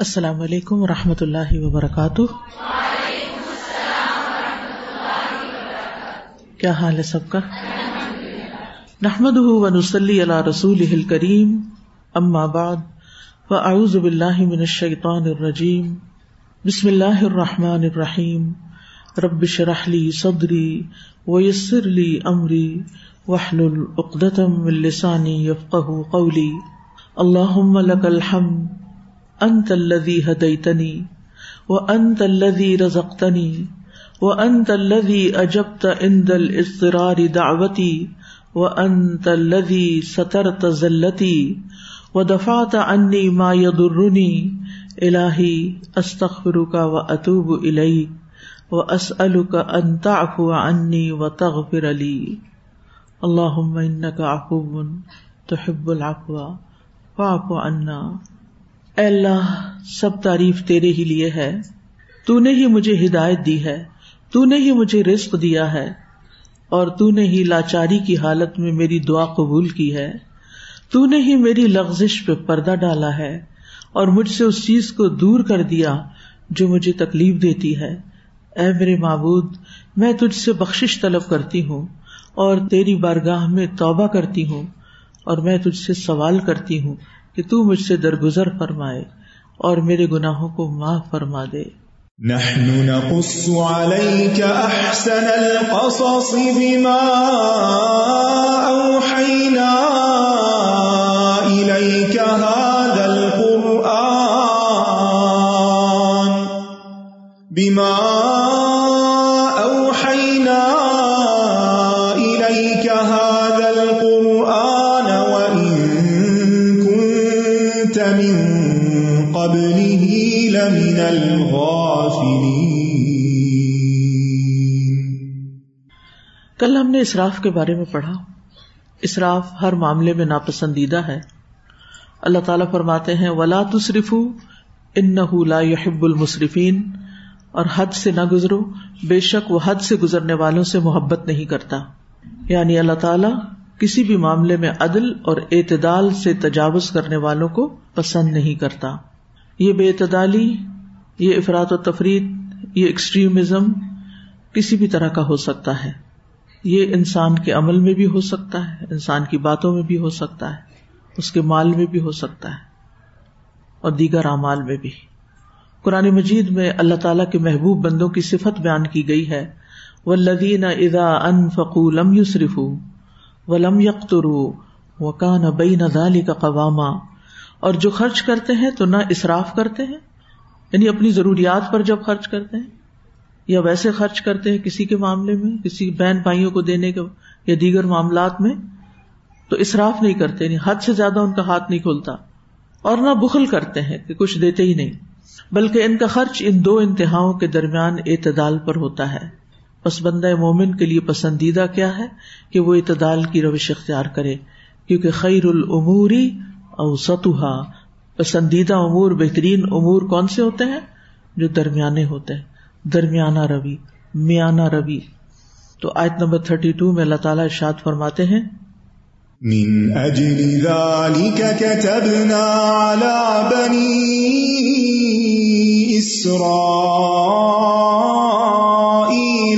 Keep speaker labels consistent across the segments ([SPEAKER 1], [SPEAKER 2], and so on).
[SPEAKER 1] السلام علیکم و رحمۃ اللہ وبرکاتہ۔ کیا حال ہے سب کا؟ نحمد و نسلی اللہ رسول کریم اما بعد، فاعوذ باللہ من الشیطان الرجیم، بسم اللہ الرحمٰن الرحیم ربش رحلی صدری ویسر لی امری وحل العقدم السانی یفقہ قولی۔ اللہ لک الحمد انت الذي هديتني وانت الذي رزقتني وانت الذي اجبت عند الاضطرار دعوتي وانت الذي سترت زلتي ودفعت عني ما يضرني الهي استغفرك واتوب اليك واسالك ان تعفو عني وتغفر لي اللهم انك عفو تحب العفو فاعف عنا اے اللہ، سب تعریف تیرے ہی لیے ہے۔ تو نے ہی مجھے ہدایت دی ہے۔ تو نے ہی مجھے رزق دیا ہے۔ اور تو نے ہی لاچاری کی حالت میں میری دعا قبول کی ہے۔ تو نے ہی میری لغزش پہ پردہ ڈالا ہے۔ اور مجھ سے اس چیز کو دور کر دیا جو مجھے تکلیف دیتی ہے۔ اے میرے معبود، میں تجھ سے بخش طلب کرتی ہوں اور تیری بارگاہ میں توبہ کرتی ہوں اور میں تجھ سے سوال کرتی ہوں۔ کہ تو مجھ سے درگزر فرمائے اور میرے گناہوں کو معاف فرما دے۔
[SPEAKER 2] نحن نقص عليك احسن القصص بما اوحينا اليك هذا القران بما اوحينا
[SPEAKER 1] کل ہم نے اسراف کے بارے میں پڑھا۔ اسراف ہر معاملے میں ناپسندیدہ ہے۔ اللہ تعالیٰ فرماتے ہیں، ولا تصرف ان لا يحب المصرفین اور حد سے نہ گزرو، بے شک وہ حد سے گزرنے والوں سے محبت نہیں کرتا۔ یعنی اللہ تعالیٰ کسی بھی معاملے میں عدل اور اعتدال سے تجاوز کرنے والوں کو پسند نہیں کرتا۔ یہ بے اعتدالی یہ افراد و تفریح یہ ایکسٹریمزم کسی بھی طرح کا ہو سکتا ہے۔ یہ انسان کے عمل میں بھی ہو سکتا ہے، انسان کی باتوں میں بھی ہو سکتا ہے، اس کے مال میں بھی ہو سکتا ہے، اور دیگر اعمال میں بھی۔ قرآن مجید میں اللہ تعالیٰ کے محبوب بندوں کی صفت بیان کی گئی ہے۔ وہ لدین ادا ان فقو لم یوسرف و لم یکترو و کان بئی نہ کا قوامہ اور جو خرچ کرتے ہیں تو نہ اصراف کرتے ہیں یعنی اپنی ضروریات پر جب خرچ کرتے ہیں، یا ویسے خرچ کرتے ہیں کسی کے معاملے میں، کسی بہن بھائیوں کو دینے کے یا دیگر معاملات میں، تو اصراف نہیں کرتے یعنی حد سے زیادہ ان کا ہاتھ نہیں کھلتا، اور نہ بخل کرتے ہیں کہ کچھ دیتے ہی نہیں، بلکہ ان کا خرچ ان دو انتہاؤں کے درمیان اعتدال پر ہوتا ہے۔ بس بندہ مومن کے لیے پسندیدہ کیا ہے؟ کہ وہ اعتدال کی روش اختیار کرے، کیونکہ خیر العموری او پسندیدہ امور، بہترین امور کون سے ہوتے ہیں؟ جو درمیانے ہوتے ہیں۔ درمیانہ روی، میانہ روی۔ تو آیت نمبر تھرٹی ٹو میں اللہ تعالیٰ ارشاد فرماتے ہیں،
[SPEAKER 2] من اجل ذلك كتبنا على بني اسرائيل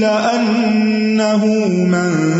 [SPEAKER 2] انه من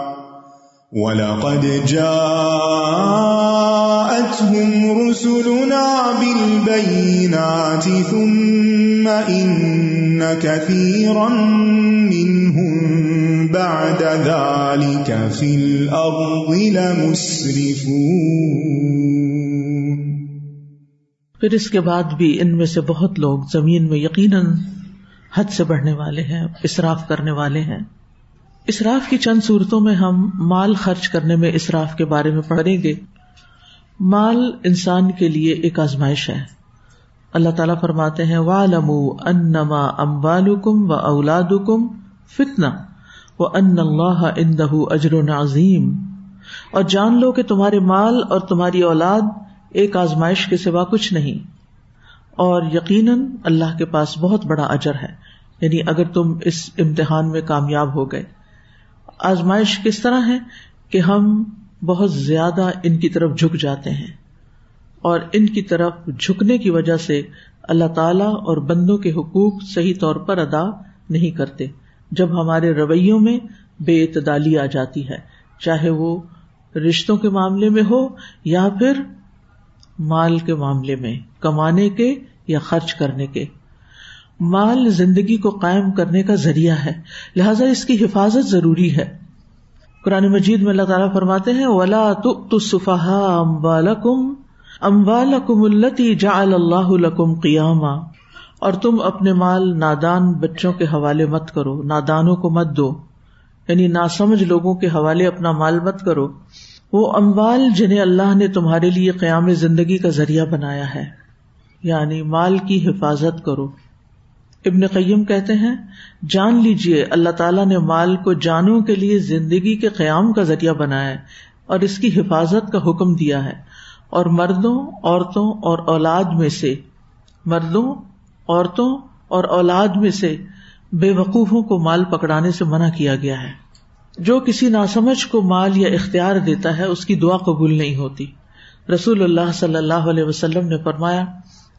[SPEAKER 2] ولقد جاءتهم رسلنا بالبينات ثم إن كثيرا منهم بعد ذلك في الأرض لمسرفون
[SPEAKER 1] پھر اس کے بعد بھی ان میں سے بہت لوگ زمین میں یقیناً حد سے بڑھنے والے ہیں، اصراف کرنے والے ہیں۔ اصراف کی چند صورتوں میں ہم مال خرچ کرنے میں اصراف کے بارے میں پڑھیں گے۔ مال انسان کے لیے ایک آزمائش ہے۔ اللہ تعالیٰ فرماتے ہیں والم انما امبال کم و اولاد کم فتنا و ان اللہ اندہ اجر و نظیم اور جان لو کہ تمہارے مال اور تمہاری اولاد ایک آزمائش کے سوا کچھ نہیں۔ اور یقیناً اللہ کے پاس بہت بڑا اجر ہے۔ یعنی اگر تم اس امتحان میں کامیاب ہو گئے۔ آزمائش کس طرح ہے کہ ہم بہت زیادہ ان کی طرف جھک جاتے ہیں اور ان کی طرف جھکنے کی وجہ سے اللہ تعالی اور بندوں کے حقوق صحیح طور پر ادا نہیں کرتے، جب ہمارے رویوں میں بے اعتدالی آ جاتی ہے، چاہے وہ رشتوں کے معاملے میں ہو یا پھر مال کے معاملے میں، کمانے کے یا خرچ کرنے کے۔ مال زندگی کو قائم کرنے کا ذریعہ ہے۔ لہذا اس کی حفاظت ضروری ہے۔ قرآن مجید میں اللہ تعالیٰ فرماتے ہیں، ولا امبالکم امبالکم التی جا اللہ لکم قیاما اور تم اپنے مال نادان بچوں کے حوالے مت کرو، نادانوں کو مت دو۔ یعنی نا سمجھ لوگوں کے حوالے اپنا مال مت کرو۔ وہ اموال جنہیں اللہ نے تمہارے لیے قیام زندگی کا ذریعہ بنایا ہے۔ یعنی مال کی حفاظت کرو۔ ابن قیم کہتے ہیں، جان لیجیے اللہ تعالیٰ نے مال کو جانوں کے لیے زندگی کے قیام کا ذریعہ بنایا ہے اور اس کی حفاظت کا حکم دیا ہے۔ اور مردوں، عورتوں اور اولاد میں سے، مردوں، عورتوں اور اولاد میں سے بے وقوفوں کو مال پکڑانے سے منع کیا گیا ہے۔ جو کسی ناسمجھ کو مال یا اختیار دیتا ہے، اس کی دعا قبول نہیں ہوتی۔ رسول اللہ صلی اللہ علیہ وسلم نے فرمایا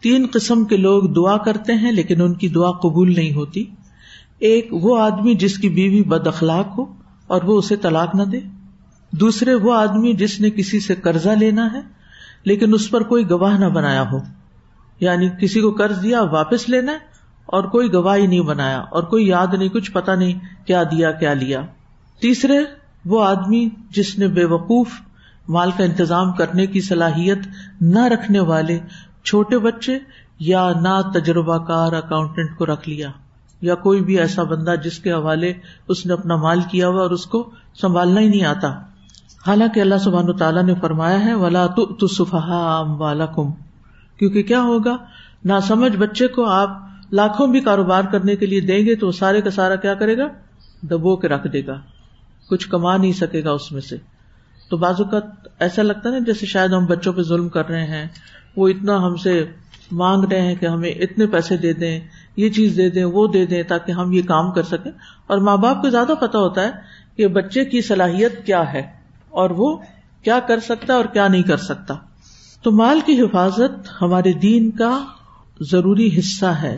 [SPEAKER 1] تین قسم کے لوگ دعا کرتے ہیں لیکن ان کی دعا قبول نہیں ہوتی۔ ایک وہ آدمی جس کی بیوی بد اخلاق ہو اور وہ اسے طلاق نہ دے۔ دوسرے وہ آدمی جس نے کسی سے قرضہ لینا ہے لیکن اس پر کوئی گواہ نہ بنایا ہو۔ یعنی کسی کو قرض دیا، واپس لینا اور کوئی گواہی نہیں بنایا اور کوئی یاد نہیں، کچھ پتا نہیں کیا دیا، کیا لیا۔ تیسرے وہ آدمی جس نے بے وقوف، مال کا انتظام کرنے کی صلاحیت نہ رکھنے والے چھوٹے بچے یا نہ تجربہ کار اکاؤنٹینٹ کو رکھ لیا یا کوئی بھی ایسا بندہ جس کے حوالے اس نے اپنا مال کیا ہوا اور اس کو سنبھالنا ہی نہیں آتا۔ حالانکہ اللہ سبحان تعالیٰ نے فرمایا ہے، ولا تو والا کم کیونکہ کیا ہوگا؟ نہ سمجھ بچے کو آپ لاکھوں بھی کاروبار کرنے کے لیے دیں گے تو وہ سارے کا سارا کیا کرے گا؟ دبو کے رکھ دے گا۔ کچھ کما نہیں سکے گا اس میں سے۔ تو بعض اوقات ایسا لگتا نا، جیسے شاید ہم بچوں پہ ظلم کر رہے ہیں۔ وہ اتنا ہم سے مانگ رہے ہیں کہ ہمیں اتنے پیسے دے دیں، یہ چیز دے دیں، وہ دے دیں تاکہ ہم یہ کام کر سکیں۔ اور ماں باپ کو زیادہ پتا ہوتا ہے کہ بچے کی صلاحیت کیا ہے اور وہ کیا کر سکتا اور کیا نہیں کر سکتا۔ تو مال کی حفاظت ہمارے دین کا ضروری حصہ ہے۔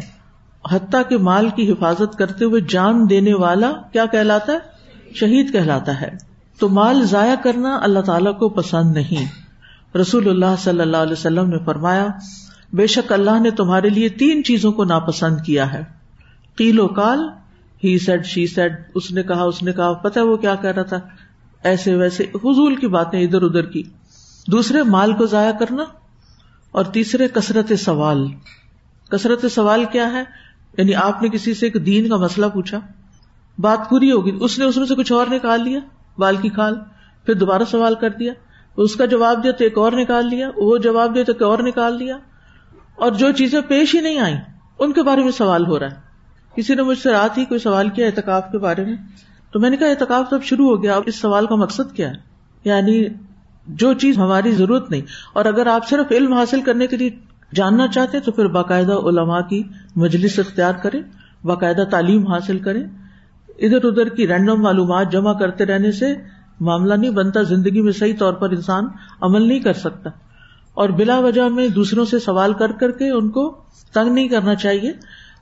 [SPEAKER 1] حتیٰ کہ مال کی حفاظت کرتے ہوئے جان دینے والا کیا کہلاتا ہے؟ شہید کہلاتا ہے۔ تو مال ضائع کرنا اللہ تعالیٰ کو پسند نہیں۔ رسول اللہ صلی اللہ علیہ وسلم نے فرمایا، بے شک اللہ نے تمہارے لیے تین چیزوں کو ناپسند کیا ہے۔ قیل و کال ہی سیڈ شی سیڈ اس نے کہا، اس نے کہا پتا وہ کیا کہہ رہا تھا؟ ایسے ویسے حضول کی باتیں ادھر ادھر کی۔ دوسرے، مال کو ضائع کرنا۔ اور تیسرے، کثرت سوال۔ کثرت سوال کیا ہے؟ یعنی آپ نے کسی سے ایک دین کا مسئلہ پوچھا۔ بات پوری ہوگی اس نے اس میں سے کچھ اور نکال لیا بال کی کھال۔ پھر دوبارہ سوال کر دیا۔ اس کا جواب دیا تو ایک اور نکال لیا، وہ جواب دیا تو ایک اور نکال لیا، اور جو چیزیں پیش ہی نہیں آئی ان کے بارے میں سوال ہو رہا ہے۔ کسی نے مجھ سے رات ہی کوئی سوال کیا احتکاف کے بارے میں؟ تو میں نے کہا احتکاف سب شروع ہو گیا، اب اس سوال کا مقصد کیا ہے؟ یعنی جو چیز ہماری ضرورت نہیں، اور اگر آپ صرف علم حاصل کرنے کے لیے جاننا چاہتے تو پھر باقاعدہ علماء کی مجلس اختیار کرے باقاعدہ تعلیم حاصل کرے ادھر ادھر کی رینڈم معلومات جمع کرتے رہنے سے معاملہ نہیں بنتا، زندگی میں صحیح طور پر انسان عمل نہیں کر سکتا۔ اور بلا وجہ میں دوسروں سے سوال کر کر کے ان کو تنگ نہیں کرنا چاہیے۔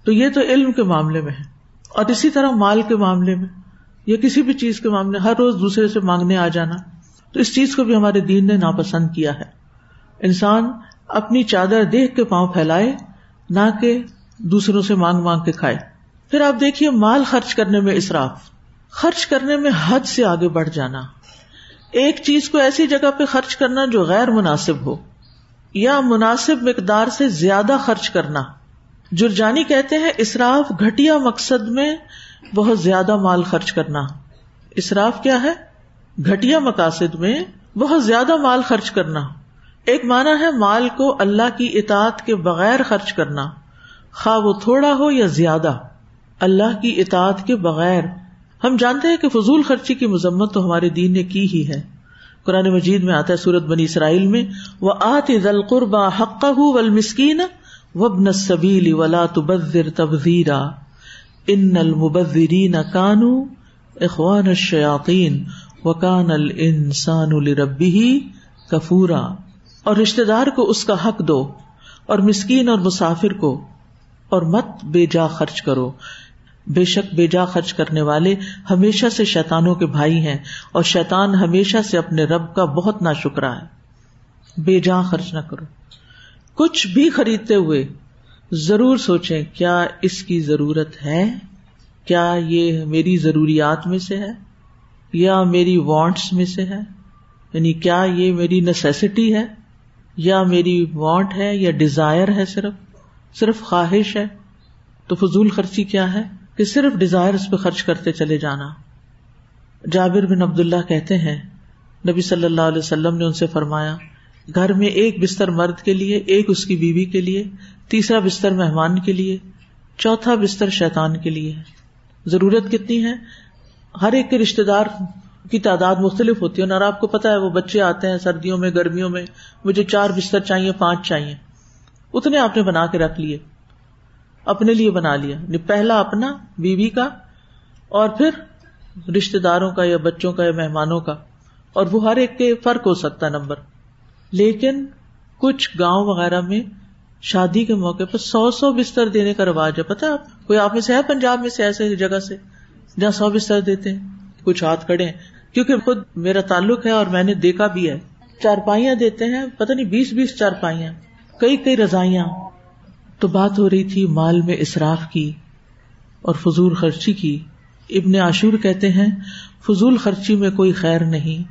[SPEAKER 1] تو یہ تو علم کے معاملے میں ہے۔ اور اسی طرح مال کے معاملے میں، یا کسی بھی چیز کے معاملے، ہر روز دوسرے سے مانگنے آ جانا۔ تو اس چیز کو بھی ہمارے دین نے ناپسند کیا ہے۔ انسان اپنی چادر دیکھ کے پاؤں پھیلائے، نہ کہ دوسروں سے مانگ مانگ کے کھائے۔ پھر آپ دیکھیے، مال خرچ کرنے میں اصراف خرچ کرنے میں حد سے آگے بڑھ جانا۔ ایک چیز کو ایسی جگہ پہ خرچ کرنا جو غیر مناسب ہو، یا مناسب مقدار سے زیادہ خرچ کرنا۔ جرجانی کہتے ہیں اصراف گٹیا مقصد میں بہت زیادہ مال خرچ کرنا۔ اصراف کیا ہے؟ گٹیا مقاصد میں بہت زیادہ مال خرچ کرنا۔ ایک مانا ہے مال کو اللہ کی اطاعت کے بغیر خرچ کرنا۔ خواہ وہ تھوڑا ہو یا زیادہ، اللہ کی اطاعت کے بغیر۔ ہم جانتے ہیں کہ فضول خرچی کی مذمت تو ہمارے دین نے کی ہی ہے۔ قرآن مجید میں آتا ہے سورت بنی اسرائیل میں وہ آت قربا حق مسکین وبن سبیلی ولا تبذر تبذیرا ان المبذرین کانو اخوان الشیاطین وکان الانسان لربه کفورا اور رشتے دار کو اس کا حق دو، اور مسکین اور مسافر کو، اور مت بے جا خرچ کرو۔ بے شک بے جا خرچ کرنے والے ہمیشہ سے شیتانوں کے بھائی ہیں اور شیتان ہمیشہ سے اپنے رب کا بہت نا شکرا ہے۔ بے جا خرچ نہ کرو۔ کچھ بھی خریدتے ہوئے ضرور سوچیں، کیا اس کی ضرورت ہے؟ کیا یہ میری ضروریات میں سے ہے؟ یا میری وانٹس میں سے ہے؟ یعنی کیا یہ میری نیسیسٹی ہے؟ یا میری وانٹ ہے یا ڈیزائر ہے صرف؟ صرف خواہش ہے؟ تو فضول خرچی کیا ہے؟ کہ صرف ڈیزائر اس پہ خرچ کرتے چلے جانا۔ جابر بن عبد اللہ کہتے ہیں، نبی صلی اللہ علیہ وسلم نے ان سے فرمایا، گھر میں ایک بستر مرد کے لیے، ایک اس کی بیوی کے لیے، تیسرا بستر مہمان کے لیے، چوتھا بستر شیتان کے لیے۔ ضرورت کتنی ہے؟ ہر ایک کے رشتے دار کی تعداد مختلف ہوتی ہے اور آپ کو پتا ہے، وہ بچے آتے ہیں سردیوں میں، گرمیوں میں، مجھے چار بستر چاہیے، پانچ چاہیے۔ اتنے آپ نے بنا کے رکھ لیے۔ اپنے لیے بنا لیا۔ یعنی پہلا اپنا بیوی کا اور پھر رشتے داروں کا یا بچوں کا یا مہمانوں کا۔ اور وہ ہر ایک کے فرق ہو سکتا نمبر۔ لیکن کچھ گاؤں وغیرہ میں شادی کے موقع پر سو سو بستر دینے کا رواج ہے۔ پتا آپ؟ کوئی آپ میں سے ہے پنجاب میں سے ایسے جگہ سے جہاں سو بستر دیتے ہیں؟ کچھ ہاتھ کھڑے ہیں۔ کیونکہ خود میرا تعلق ہے اور میں نے دیکھا بھی ہے۔ چارپائیاں دیتے ہیں، پتہ نہیں بیس بیس چارپائیاں، کئی کئی رضائیاں۔ تو بات ہو رہی تھی مال میں اصراف کی اور فضول خرچی کی۔ ابن عاشور کہتے ہیں، فضول خرچی میں کوئی خیر نہیں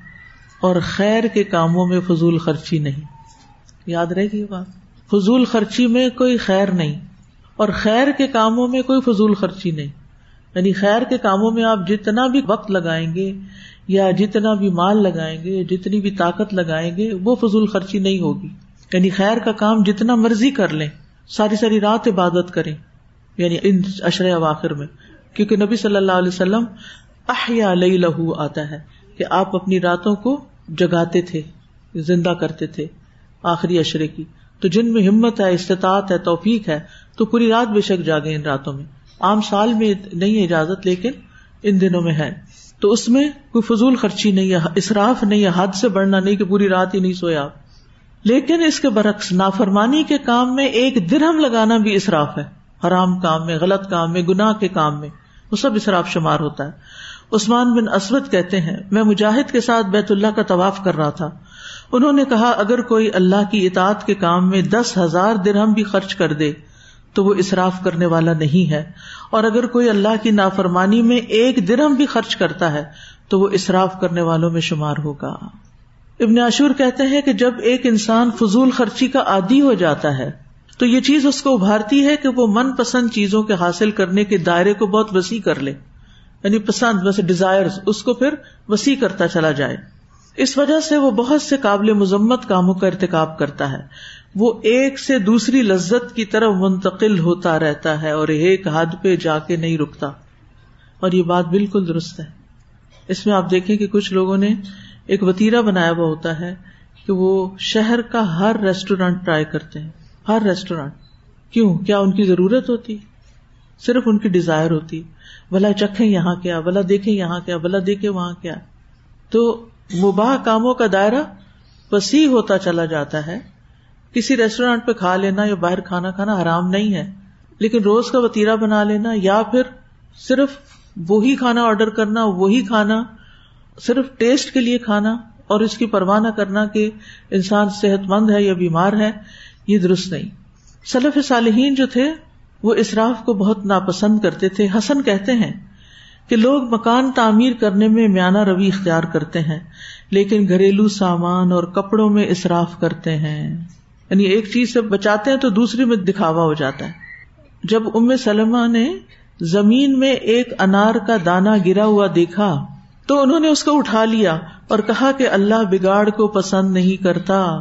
[SPEAKER 1] اور خیر کے کاموں میں فضول خرچی نہیں۔ یاد رہے گی بات؟ فضول خرچی میں کوئی خیر نہیں اور خیر کے کاموں میں کوئی فضول خرچی نہیں۔ یعنی خیر کے کاموں میں آپ جتنا بھی وقت لگائیں گے یا جتنا بھی مال لگائیں گے، جتنی بھی طاقت لگائیں گے، وہ فضول خرچی نہیں ہوگی۔ یعنی خیر کا کام جتنا مرضی کر لیں۔ ساری ساری رات عبادت کریں یعنی ان اشر اواخر میں، کیونکہ نبی صلی اللہ علیہ وسلم احیا لئی لہو آتا ہے کہ آپ اپنی راتوں کو جگاتے تھے، زندہ کرتے تھے آخری اشرے کی۔ تو جن میں ہمت ہے، استطاعت ہے، توفیق ہے، تو پوری رات بے شک جاگے ان راتوں میں۔ عام سال میں نہیں ہے اجازت، لیکن ان دنوں میں ہے۔ تو اس میں کوئی فضول خرچی نہیں ہے اصراف نہیں ہے، حد سے بڑھنا نہیں کہ پوری رات ہی نہیں سوئے آپ۔ لیکن اس کے برعکس نافرمانی کے کام میں ایک درہم لگانا بھی اصراف ہے۔ حرام کام میں، غلط کام میں، گناہ کے کام میں وہ سب اصراف شمار ہوتا ہے۔ عثمان بن اسود کہتے ہیں، میں مجاہد کے ساتھ بیت اللہ کا طواف کر رہا تھا۔ انہوں نے کہا، اگر کوئی اللہ کی اطاعت کے کام میں دس ہزار درہم بھی خرچ کر دے، تو وہ اصراف کرنے والا نہیں ہے۔ اور اگر کوئی اللہ کی نافرمانی میں ایک درہم بھی خرچ کرتا ہے، تو وہ اصراف کرنے والوں میں شمار ہوگا۔ ابن عاشور کہتے ہیں کہ جب ایک انسان فضول خرچی کا عادی ہو جاتا ہے، تو یہ چیز اس کو ابھارتی ہے کہ وہ من پسند چیزوں کے حاصل کرنے کے دائرے کو بہت وسیع کر لے۔ یعنی پسند ویسے ڈیزائر اس کو پھر وسیع کرتا چلا جائے۔ اس وجہ سے وہ بہت سے قابل مذمت کاموں کا ارتکاب کرتا ہے۔ وہ ایک سے دوسری لذت کی طرف منتقل ہوتا رہتا ہے اور ایک حد پہ جا کے نہیں رکتا۔ اور یہ بات بالکل درست ہے۔ اس میں آپ دیکھیں کہ کچھ لوگوں نے ایک وتیرا بنایا ہوا ہوتا ہے کہ وہ شہر کا ہر ریسٹورینٹ ٹرائی کرتے ہیں۔ ہر ریسٹورینٹ کیوں؟ کیا ان کی ضرورت ہوتی؟ صرف ان کی ڈیزائر ہوتی۔ بلا چکھے یہاں کیا؟ بلا دیکھے یہاں کیا؟ بلا دیکھے وہاں کیا؟ تو مباح کاموں کا دائرہ وسیع ہوتا چلا جاتا ہے۔ کسی ریسٹورینٹ پہ کھا لینا یا باہر کھانا کھانا حرام نہیں ہے۔ لیکن روز کا وتیرا بنا لینا یا پھر صرف وہی کھانا آرڈر کرنا، وہی کھانا صرف ٹیسٹ کے لیے کھانا اور اس کی پرواہ نہ کرنا کہ انسان صحت مند ہے یا بیمار ہے، یہ درست نہیں۔ سلف صالحین جو تھے، وہ اسراف کو بہت ناپسند کرتے تھے۔ حسن کہتے ہیں کہ لوگ مکان تعمیر کرنے میں میانہ روی اختیار کرتے ہیں، لیکن گھریلو سامان اور کپڑوں میں اصراف کرتے ہیں۔ یعنی ایک چیز سے بچاتے ہیں تو دوسری میں دکھاوا ہو جاتا ہے۔ جب ام سلمہ نے زمین میں ایک انار کا دانا گرا ہوا دیکھا تو انہوں نے اس کو اٹھا لیا اور کہا کہ اللہ بگاڑ کو پسند نہیں کرتا۔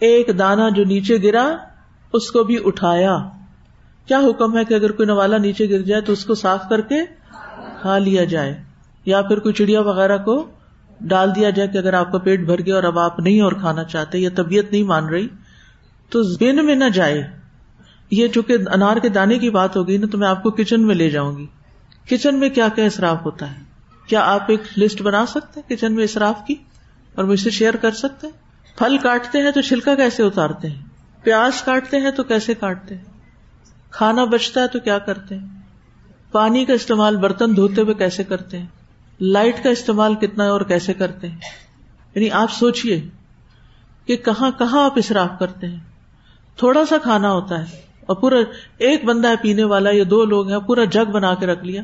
[SPEAKER 1] ایک دانا جو نیچے گرا، اس کو بھی اٹھایا۔ کیا حکم ہے کہ اگر کوئی نوالا نیچے گر جائے تو اس کو صاف کر کے کھا لیا جائے؟ یا پھر کوئی چڑیا وغیرہ کو ڈال دیا جائے کہ اگر آپ کا پیٹ بھر گیا اور اب آپ نہیں اور کھانا چاہتے یا طبیعت نہیں مان رہی، تو بین میں نہ جائے۔ یہ چونکہ انار کے دانے کی بات ہوگی نا، تو میں آپ کو کچن میں لے جاؤں گی۔ کچن میں کیا کیا اصراف ہوتا ہے؟ کیا آپ ایک لسٹ بنا سکتے ہیں کچن میں اصراف کی اور مجھ سے شیئر کر سکتے ہیں؟ پھل کاٹتے ہیں تو چھلکا کیسے اتارتے ہیں؟ پیاز کاٹتے ہیں تو کیسے کاٹتے ہیں؟ کھانا بچتا ہے تو کیا کرتے ہیں؟ پانی کا استعمال برتن دھوتے ہوئے کیسے کرتے ہیں؟ لائٹ کا استعمال کتنا ہے اور کیسے کرتے ہیں؟ یعنی آپ سوچیے کہ کہاں کہاں آپ اصراف کرتے ہیں۔ تھوڑا سا کھانا ہوتا ہے اور پورا ایک بندہ ہے پینے والا یا دو لوگ ہیں، پورا جگ بنا کے رکھ لیا۔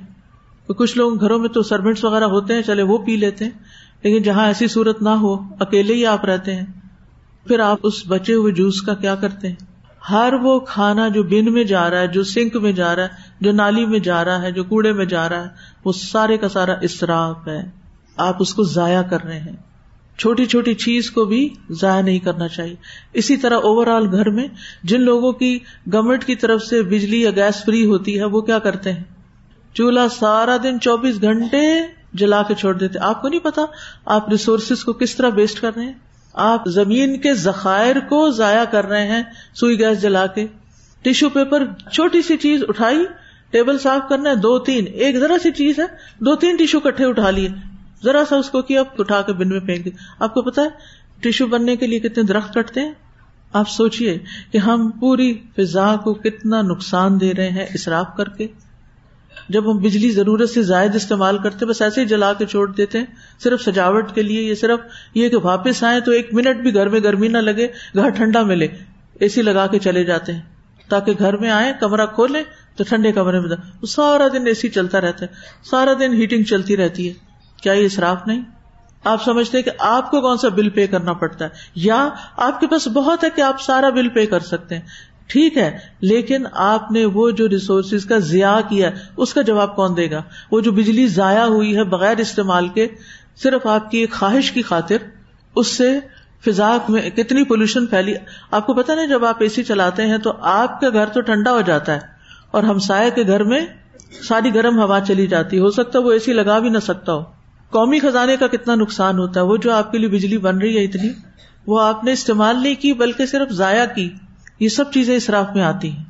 [SPEAKER 1] کچھ لوگ گھروں میں تو سروینٹس وغیرہ ہوتے ہیں، چلے وہ پی لیتے ہیں۔ لیکن جہاں ایسی صورت نہ ہو، اکیلے ہی آپ رہتے ہیں۔ پھر آپ اس بچے ہوئے جوس کا کیا کرتے ہیں؟ ہر وہ کھانا جو بن میں جا رہا ہے، جو سنک میں جا رہا ہے، جو نالی میں جا رہا ہے، جو کوڑے میں جا رہا ہے، وہ سارے کا سارا اسراف ہے۔ آپ اس کو ضائع کر رہے ہیں۔ چھوٹی چھوٹی چیز کو بھی ضائع نہیں کرنا چاہیے۔ اسی طرح اوور آل گھر میں جن لوگوں کی گورمنٹ کی طرف سے بجلی یا گیس فری ہوتی ہے، وہ کیا کرتے ہیں؟ چولہا سارا دن چوبیس گھنٹے جلا کے چھوڑ دیتے۔ آپ کو نہیں پتا آپ ریسورسز کو کس طرح ویسٹ کر رہے ہیں؟ آپ زمین کے ذخائر کو ضائع کر رہے ہیں سوئی گیس جلا کے۔ ٹیشو پیپر چھوٹی سی چیز اٹھائی، ٹیبل صاف کرنا ہے، دو تین، ایک ذرا سی چیز ہے، دو تین ٹیشو کٹھے اٹھا لیے۔ ذرا سا اس کو کیا اٹھا کے بن میں پھینک دیا۔ آپ کو پتا ہے ٹیشو بننے کے لیے کتنے درخت کٹتے ہیں؟ آپ سوچیے کہ ہم پوری فضا کو کتنا نقصان دے رہے ہیں اصراف کر کے۔ جب ہم بجلی ضرورت سے زائد استعمال کرتے بس ایسے ہی جلا کے چھوڑ دیتے ہیں، صرف سجاوٹ کے لیے یہ صرف یہ کہ واپس آئے تو ایک منٹ بھی گھر میں گرمی نہ لگے، گھر ٹھنڈا ملے، اے سی لگا کے چلے جاتے ہیں۔ تاکہ گھر میں آئے کمرہ کھولے تو ٹھنڈے کمرے میں سارا دن اے سی چلتا رہتا ہے، سارا دن ہیٹنگ چلتی رہتی ہے۔ کیا یہ اصراف نہیں؟ آپ سمجھتے کہ آپ کو کون سا بل پے کرنا پڑتا ہے؟ یا آپ کے پاس بہت ہے کہ آپ سارا بل پے کر سکتے ہیں۔ ٹھیک ہے، لیکن آپ نے وہ جو ریسورسز کا ضیاع کیا، اس کا جواب کون دے گا؟ وہ جو بجلی ضائع ہوئی ہے بغیر استعمال کے، صرف آپ کی ایک خواہش کی خاطر، اس سے فضا میں کتنی پولوشن پھیلی؟ آپ کو پتا نہیں، جب آپ اے سی چلاتے ہیں تو آپ کا گھر تو ٹھنڈا ہو جاتا ہے، اور ہمسائے کے گھر میں ساری گرم ہوا چلی جاتی ہو سکتا ہے وہ اے سی لگا بھی نہ سکتا ہو۔ قومی خزانے کا کتنا نقصان ہوتا ہے؟ وہ جو آپ کے لیے بجلی بن رہی ہے اتنی، وہ آپ نے استعمال نہیں کی، بلکہ صرف ضائع کی۔ یہ سب چیزیں اسراف میں آتی ہیں۔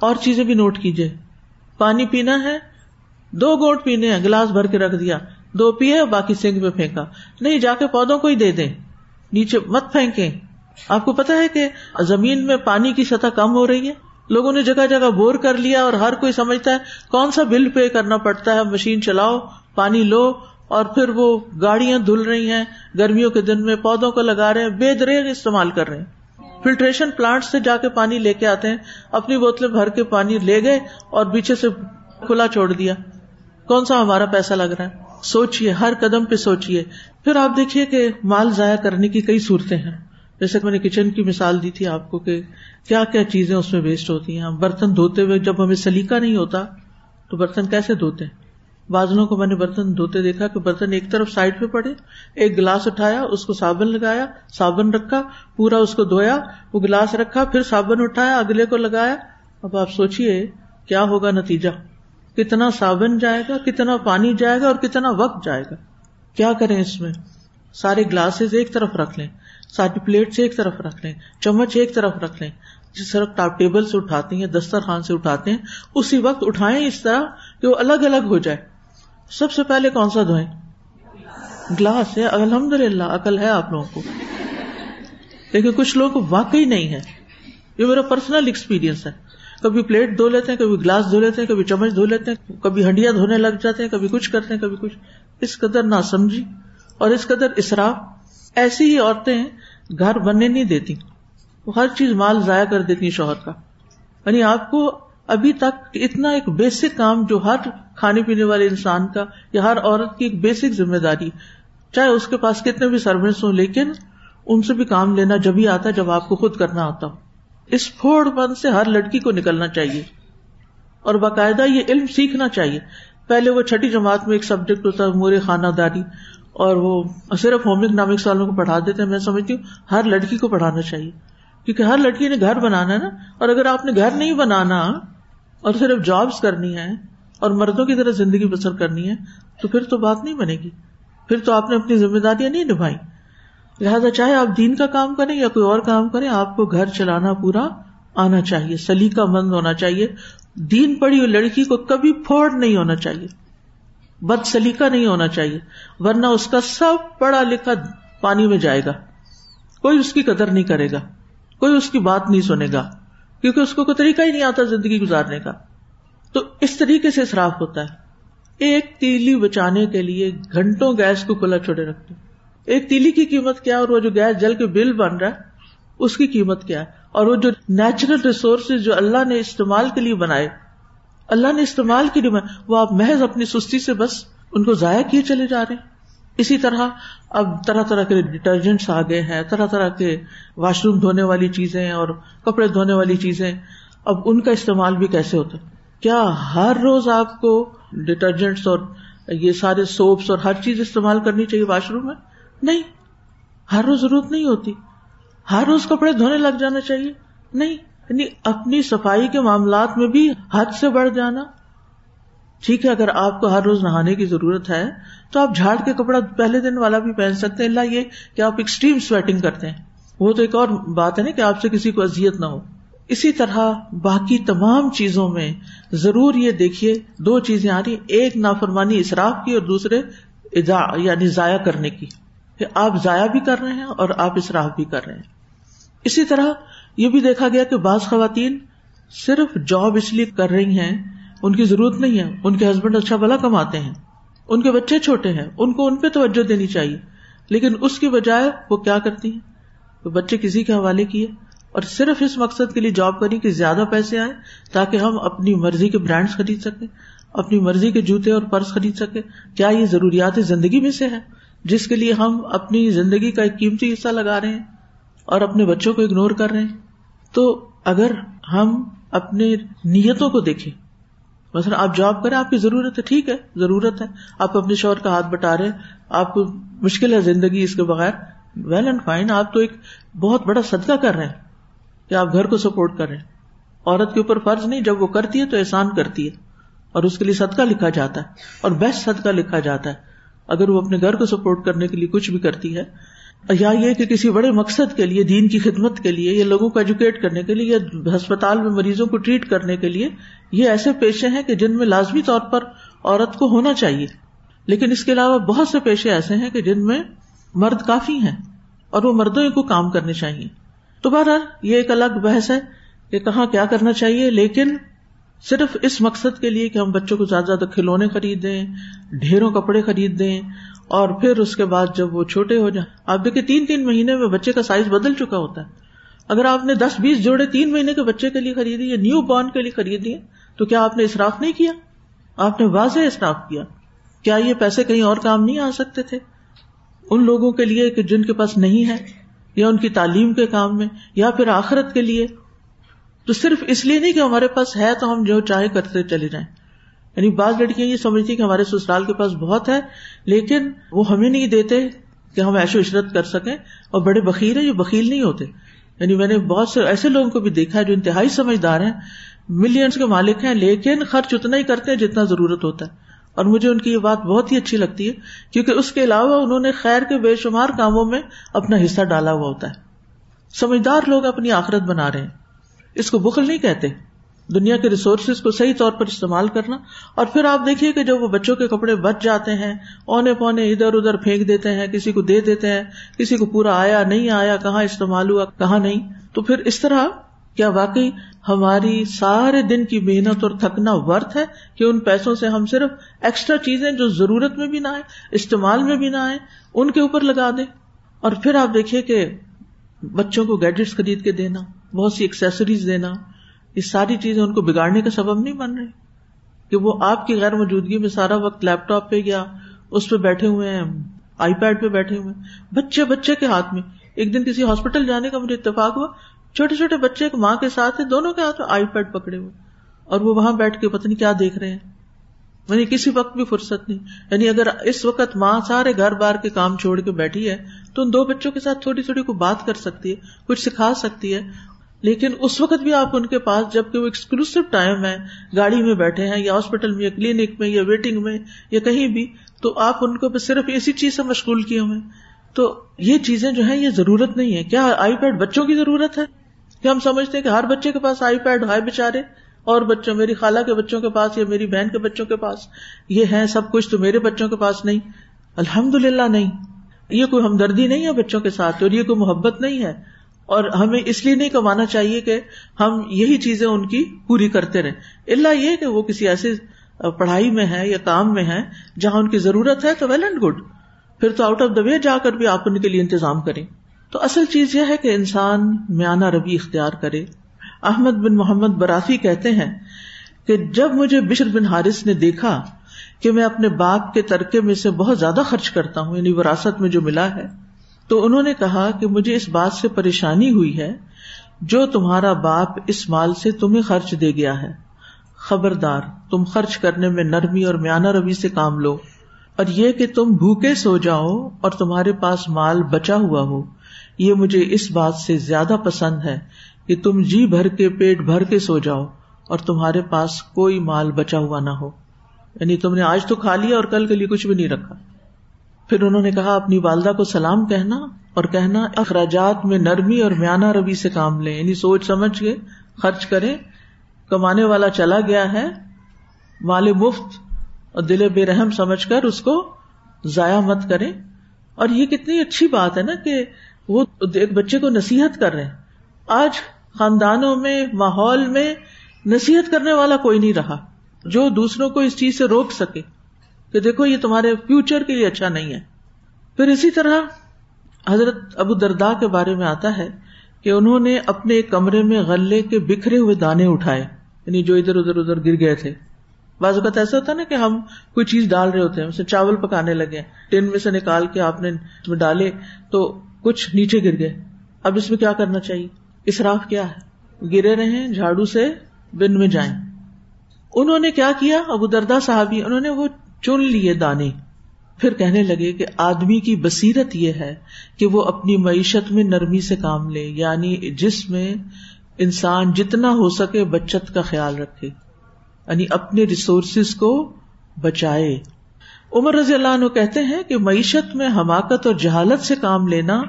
[SPEAKER 1] اور چیزیں بھی نوٹ کیجیے پانی پینا ہے، دو گوٹ پینے ہیں، گلاس بھر کے رکھ دیا، دو پیے باقی سنگ میں پھینکا۔ نہیں، جا کے پودوں کو ہی دے دیں۔ نیچے مت پھینکے آپ کو پتا ہے کہ زمین میں پانی کی سطح کم ہو رہی ہے۔ لوگوں نے جگہ جگہ بور کر لیا اور ہر کوئی سمجھتا ہے کون سا بل پے کرنا پڑتا ہے، مشین چلاؤ، پانی لو۔ اور پھر وہ گاڑیاں دھل رہی ہیں، گرمیوں کے دن میں پودوں کو لگا رہے ہیں، بے دریغ استعمال کر رہے ہیں۔ فلٹریشن پلانٹ سے جا کے پانی لے کے آتے ہیں، اپنی بوتلیں بھر کے پانی لے گئے اور پیچھے سے کھلا چھوڑ دیا۔ کون سا ہمارا پیسہ لگ رہا ہے؟ سوچیے ہر قدم پہ سوچیے پھر آپ دیکھیے کہ مال ضائع کرنے کی کئی صورتیں ہیں۔ جیسے کہ میں نے کچن کی مثال دی تھی آپ کو کہ کیا کیا چیزیں اس میں ویسٹ ہوتی ہیں۔ برتن دھوتے ہوئے جب ہمیں سلیقہ نہیں ہوتا تو برتن کیسے دھوتے ہیں؟ بازنوں کو میں نے برتن دھوتے دیکھا کہ برتن ایک طرف سائڈ پہ پڑے، ایک گلاس اٹھایا، اس کو صابن لگایا، صابن رکھا، پورا اس کو دھویا، وہ گلاس رکھا، پھر صابن اٹھایا، اگلے کو لگایا۔ اب آپ سوچیے کیا ہوگا نتیجہ؟ کتنا صابن جائے گا، کتنا پانی جائے گا اور کتنا وقت جائے گا؟ کیا کریں اس میں؟ سارے گلاسز ایک طرف رکھ لیں، ساری پلیٹ ایک طرف رکھ لیں، چمچ ایک طرف رکھ لیں۔ جس طرح ٹاپ ٹیبل سے اٹھاتے ہیں، دسترخوان سے اٹھاتے ہیں، اسی وقت اٹھائیں اس طرح کہ وہ الگ الگ ہو جائے۔ سب سے پہلے کون سا دھوئیں؟ گلاس ہے الحمد للہ عقل ہے آپ لوگوں کو۔ لیکن کچھ لوگ واقعی نہیں ہے یہ میرا پرسنل ایکسپیرئنس ہے۔ کبھی پلیٹ دھو لیتے ہیں، کبھی گلاس دھو لیتے ہیں، کبھی چمچ دھو لیتے ہیں، کبھی ہنڈیاں دھونے لگ جاتے ہیں، کبھی کچھ کرتے ہیں، کبھی کچھ۔ اس قدر نہ سمجھی اور اس قدر اسراف، ایسی ہی عورتیں گھر بننے نہیں دیتی۔ وہ ہر چیز مال ضائع کر دیتی شوہر کا۔ یعنی آپ کو ابھی تک اتنا ایک بیسک کام جو ہر کھانے پینے والے انسان کا یا ہر عورت کی ایک بیسک ذمہ داری، چاہے اس کے پاس کتنے بھی سروس ہوں، لیکن ان سے بھی کام لینا جبھی آتا ہے، جب آپ کو خود کرنا آتا ہو اس پھوڑ بند سے ہر لڑکی کو نکلنا چاہیے۔ اور باقاعدہ یہ علم سیکھنا چاہیے۔ پہلے وہ چھٹی جماعت میں ایک سبجیکٹ ہوتا ہے مورے خانہ داری۔ اور وہ صرف ہوم اکنامکس والوں کو پڑھا دیتے ہیں۔ میں سمجھتی ہوں، ہر لڑکی کو پڑھانا چاہیے۔ کیونکہ ہر لڑکی نے گھر بنانا ہے نا۔ اور اگر آپ نے گھر نہیں بنانا اور صرف جابس کرنی ہے اور مردوں کی طرح زندگی بسر کرنی ہے، تو پھر تو بات نہیں بنے گی۔ پھر تو آپ نے اپنی ذمہ داریاں نہیں نبھائی۔ لہٰذا چاہے آپ دین کا کام کریں یا کوئی اور کام کریں، آپ کو گھر چلانا پورا آنا چاہیے، سلیقہ مند ہونا چاہیے۔ دین پڑی ہوئی لڑکی کو کبھی پھوڑ نہیں ہونا چاہیے، بد سلیقہ نہیں ہونا چاہیے، ورنہ اس کا سب پڑھا لکھا پانی میں جائے گا۔ کوئی اس کی قدر نہیں کرے گا، کوئی اس کی بات نہیں سنے گا، کیونکہ اس کو کوئی طریقہ ہی نہیں آتا زندگی گزارنے کا۔ تو اس طریقے سے اصراف ہوتا ہے۔ ایک تیلی بچانے کے لیے گھنٹوں گیس کو کھلا چھوڑے رکھتے ایک تیلی کی قیمت کیا اور وہ جو گیس جل کے بل بن رہا ہے، اس کی قیمت کیا ہے؟ اور وہ جو نیچرل ریسورسز جو اللہ نے استعمال کے لیے بنائے، اللہ نے استعمال کے لیے وہ آپ محض اپنی سستی سے بس ان کو ضائع کیے چلے جا رہے ہیں۔ اسی طرح اب طرح طرح کے ڈٹرجنٹس آ گئے ہیں، طرح طرح کے واش روم دھونے والی چیزیں اور کپڑے دھونے والی چیزیں۔ اب ان کا استعمال بھی کیسے ہوتا ہے؟ کیا ہر روز آپ کو ڈٹرجنٹس اور یہ سارے سوپس اور ہر چیز استعمال کرنی چاہیے واش روم میں؟ نہیں. ہر روز ضرورت نہیں ہوتی. ہر روز کپڑے دھونے لگ جانا چاہیے. نہیں. یعنی اپنی صفائی کے معاملات میں بھی حد سے بڑھ جانا. ٹھیک ہے، اگر آپ کو ہر روز نہانے کی ضرورت ہے، تو آپ جھاڑ کے کپڑا پہلے دن والا بھی پہن سکتے ہیں. اللہ یہ کہ آپ ایکسٹریم سویٹنگ کرتے ہیں. وہ تو ایک اور بات ہے نا کہ آپ سے کسی کو ازیت نہ ہو. اسی طرح باقی تمام چیزوں میں ضرور یہ دیکھیے، دو چیزیں آ رہی ایک نافرمانی اصراف کی اور دوسرے یعنی ضائع کرنے کی، کہ آپ ضائع بھی کر رہے ہیں اور آپ اصراف بھی کر رہے ہیں۔ اسی طرح یہ بھی دیکھا گیا کہ بعض خواتین صرف جاب اس لیے کر رہی ہیں، ان کی ضرورت نہیں ہے، ان کے ہسبینڈ اچھا بلا کماتے ہیں، ان کے بچے چھوٹے ہیں، ان کو ان پہ توجہ دینی چاہیے، لیکن اس کی بجائے وہ کیا کرتی ہیں؟ بچے کسی کے حوالے کیے۔ اور صرف اس مقصد کے لیے جاب کریں کہ زیادہ پیسے آئے تاکہ ہم اپنی مرضی کے برانڈ خرید سکیں، اپنی مرضی کے جوتے اور پرس خرید سکیں۔ کیا یہ ضروریات زندگی میں سے ہے جس کے لیے ہم اپنی زندگی کا ایک قیمتی حصہ لگا رہے ہیں اور اپنے بچوں کو اگنور کر رہے ہیں۔ تو اگر ہم اپنے نیتوں کو دیکھیں، مثلاً آپ جاب کریں، آپ کی ضرورت ہے، ٹھیک ہے، ضرورت ہے۔ آپ اپنے شور کا ہاتھ بٹا رہے آپ کو مشکل ہے زندگی اس کے بغیر۔ ویل اینڈ فائن آپ تو ایک بہت بڑا صدقہ کر رہے ہیں۔ کہ آپ گھر کو سپورٹ کر رہے ہیں عورت کے اوپر فرض نہیں، جب وہ کرتی ہے تو احسان کرتی ہے۔ اور اس کے لیے صدقہ لکھا جاتا ہے۔ اور بیسٹ صدقہ لکھا جاتا ہے۔ اگر وہ اپنے گھر کو سپورٹ کرنے کے لیے کچھ بھی کرتی ہے، یا یہ کہ کسی بڑے مقصد کے لیے، دین کی خدمت کے لیے، یا لوگوں کو ایجوکیٹ کرنے کے لیے، یا ہسپتال میں مریضوں کو ٹریٹ کرنے کے لیے، یہ ایسے پیشے ہیں کہ جن میں لازمی طور پر عورت کو ہونا چاہیے۔ لیکن اس کے علاوہ بہت سے پیشے ایسے ہیں کہ جن میں مرد کافی ہیں اور وہ مردوں کو کام کرنے چاہیے۔ تو بہرحال یہ ایک الگ بحث ہے کہ کہاں کیا کرنا چاہیے، لیکن صرف اس مقصد کے لیے کہ ہم بچوں کو زیادہ زیادہ کھلونے خرید دیں، ڈھیروں کپڑے خرید دیں، اور پھر اس کے بعد جب وہ چھوٹے ہو جائیں۔ آپ دیکھیں تین تین مہینے میں بچے کا سائز بدل چکا ہوتا ہے۔ اگر آپ نے دس بیس جوڑے تین مہینے کے بچے کے لیے خریدی یا نیو بورن کے لیے خریدی تو کیا آپ نے اصراف نہیں کیا؟ آپ نے واضح اصراف کیا۔ کیا یہ پیسے کہیں اور کام نہیں آ سکتے تھے؟ ان لوگوں کے لیے کہ جن کے پاس نہیں ہے۔ یا ان کی تعلیم کے کام میں یا پھر آخرت کے لیے۔ تو صرف اس لیے نہیں کہ ہمارے پاس ہے تو ہم جو چاہے کرتے چلے جائیں۔ یعنی بعض لڑکیاں یہ سمجھتی کہ ہمارے سسرال کے پاس بہت ہے، لیکن وہ ہمیں نہیں دیتے کہ ہم ایشو عشرت کر سکیں۔ اور بڑے بکیل ہیں، یہ بکیل نہیں ہوتے۔ یعنی میں نے بہت سے ایسے لوگوں کو بھی دیکھا ہے جو انتہائی سمجھدار ہیں۔ ملینس کے مالک ہیں، لیکن خرچ اتنا ہی کرتے ہیں جتنا ضرورت ہوتا ہے۔ اور مجھے ان کی یہ بات بہت ہی اچھی لگتی ہے، کیونکہ اس کے علاوہ انہوں نے خیر کے بے شمار کاموں میں اپنا حصہ ڈالا ہوا ہوتا ہے۔ سمجھدار لوگ اپنی آخرت بنا رہے ہیں۔ اس کو بخل نہیں کہتے۔ دنیا کے ریسورسز کو صحیح طور پر استعمال کرنا۔ اور پھر آپ دیکھیے کہ جب وہ بچوں کے کپڑے بچ جاتے ہیں، اونے پونے ادھر ادھر پھینک دیتے ہیں، کسی کو دے دیتے ہیں، کسی کو پورا آیا نہیں آیا، کہاں استعمال ہوا، کہاں نہیں، تو پھر اس طرح کیا واقعی ہماری سارے دن کی محنت اور تھکنا ورتھ ہے کہ ان پیسوں سے ہم صرف ایکسٹرا چیزیں جو ضرورت میں بھی نہ آئے استعمال میں بھی نہ آئے ان کے اوپر لگا دیں۔ اور پھر آپ دیکھیے کہ بچوں کو گیجٹس خرید کے دینا، بہت سی ایکسیسریز دینا، یہ ساری چیزیں ان کو بگاڑنے کا سبب نہیں بن رہی۔ کہ وہ آپ کی غیر موجودگی میں سارا وقت لیپ ٹاپ پہ یا اس پہ بیٹھے ہوئے ہیں آئی پیڈ پہ بیٹھے ہوئے ہیں۔ بچے بچے کے ہاتھ میں، ایک دن کسی ہاسپٹل جانے کا مجھے اتفاق ہوا چھوٹے چھوٹے بچے ایک ماں کے ساتھ دونوں کے ہاتھ میں آئی پیڈ پکڑے ہوئے۔ اور وہ وہاں بیٹھ کے پتنی کیا دیکھ رہے ہیں۔ یعنی کسی وقت بھی فرصت نہیں۔ یعنی اگر اس وقت ماں سارے گھر بار کے کام چھوڑ کے بیٹھی ہے، تو ان دو بچوں کے ساتھ تھوڑی تھوڑی کو بات کر سکتی ہے، کچھ سکھا سکتی ہے۔ لیکن اس وقت بھی آپ ان کے پاس جبکہ وہ ایکسکلوسو ٹائم ہے گاڑی میں بیٹھے ہیں یا ہاسپٹل میں یا کلینک میں یا ویٹنگ میں یا کہیں بھی، تو آپ ان کو صرف اسی چیز سے مشغول کیے ہوئے تو یہ چیزیں جو ہیں، یہ ضرورت نہیں ہے۔ کیا آئی پیڈ بچوں کی ضرورت ہے؟ کیا ہم سمجھتے ہیں کہ ہر بچے کے پاس آئی پیڈ ہے بےچارے اور بچوں، میری خالہ کے بچوں کے پاس یا میری بہن کے بچوں کے پاس یہ ہے سب کچھ تو میرے بچوں کے پاس نہیں۔ الحمد للہ نہیں۔ یہ کوئی ہمدردی نہیں ہے بچوں کے ساتھ، اور یہ کوئی محبت نہیں ہے۔ اور ہمیں اس لیے نہیں کمانا چاہیے کہ ہم یہی چیزیں ان کی پوری کرتے رہے اللہ یہ کہ وہ کسی ایسے پڑھائی میں ہے یا کام میں ہے جہاں ان کی ضرورت ہے تو ویل اینڈ گڈ پھر تو آؤٹ آف دا وے جا کر بھی آپ ان کے لیے انتظام کریں۔ تو اصل چیز یہ ہے کہ انسان میانہ روی اختیار کرے۔ احمد بن محمد برافی کہتے ہیں کہ جب مجھے بشر بن حارث نے دیکھا کہ میں اپنے باپ کے ترکے میں سے بہت زیادہ خرچ کرتا ہوں یعنی وراثت میں جو ملا ہے، تو انہوں نے کہا کہ مجھے اس بات سے پریشانی ہوئی ہے، جو تمہارا باپ اس مال سے تمہیں خرچ دے گیا ہے۔ خبردار، تم خرچ کرنے میں نرمی اور میانہ روی سے کام لو، اور یہ کہ تم بھوکے سو جاؤ اور تمہارے پاس مال بچا ہوا ہو۔ یہ مجھے اس بات سے زیادہ پسند ہے کہ تم جی بھر کے پیٹ بھر کے سو جاؤ اور تمہارے پاس کوئی مال بچا ہوا نہ ہو۔ یعنی تم نے آج تو کھا لیا اور کل کے لیے کچھ بھی نہیں رکھا۔ پھر انہوں نے کہا، اپنی والدہ کو سلام کہنا اور کہنا، اخراجات میں نرمی اور میانہ روی سے کام لیں۔ یعنی سوچ سمجھ کے خرچ کرے کمانے والا چلا گیا ہے، مال مفت اور دل بے رحم سمجھ کر اس کو ضائع مت کرے اور یہ کتنی اچھی بات ہے نا کہ وہ ایک بچے کو نصیحت کر رہے ہیں۔ آج خاندانوں میں، ماحول میں نصیحت کرنے والا کوئی نہیں رہا۔ جو دوسروں کو اس چیز سے روک سکے کہ دیکھو یہ تمہارے فیوچر کے لیے اچھا نہیں ہے۔ پھر اسی طرح حضرت ابو دردا کے بارے میں آتا ہے کہ انہوں نے اپنے کمرے میں غلے کے بکھرے ہوئے دانے اٹھائے یعنی جو ادھر ادھر ادھر گر گئے تھے۔ بعض اوقات ایسا ہوتا نا کہ ہم کوئی چیز ڈال رہے ہوتے ہیں، اسے چاول پکانے لگے ٹین میں سے نکال کے آپ نے ڈالے تو کچھ نیچے گر گئے۔ اب اس میں کیا کرنا چاہیے؟ اسراف کیا ہے؟ گرے رہے جھاڑو سے بن میں جائیں۔ انہوں نے کیا کیا؟ ابو دردا صاحبی انہوں نے وہ چن لیے دانے۔ پھر کہنے لگے کہ آدمی کی بصیرت یہ ہے کہ وہ اپنی معیشت میں نرمی سے کام لے یعنی جس میں انسان جتنا ہو سکے بچت کا خیال رکھے یعنی اپنے ریسورسز کو بچائے۔ عمر رضی اللہ عنہ کہتے ہیں کہ معیشت میں حماقت اور جہالت سے کام لینا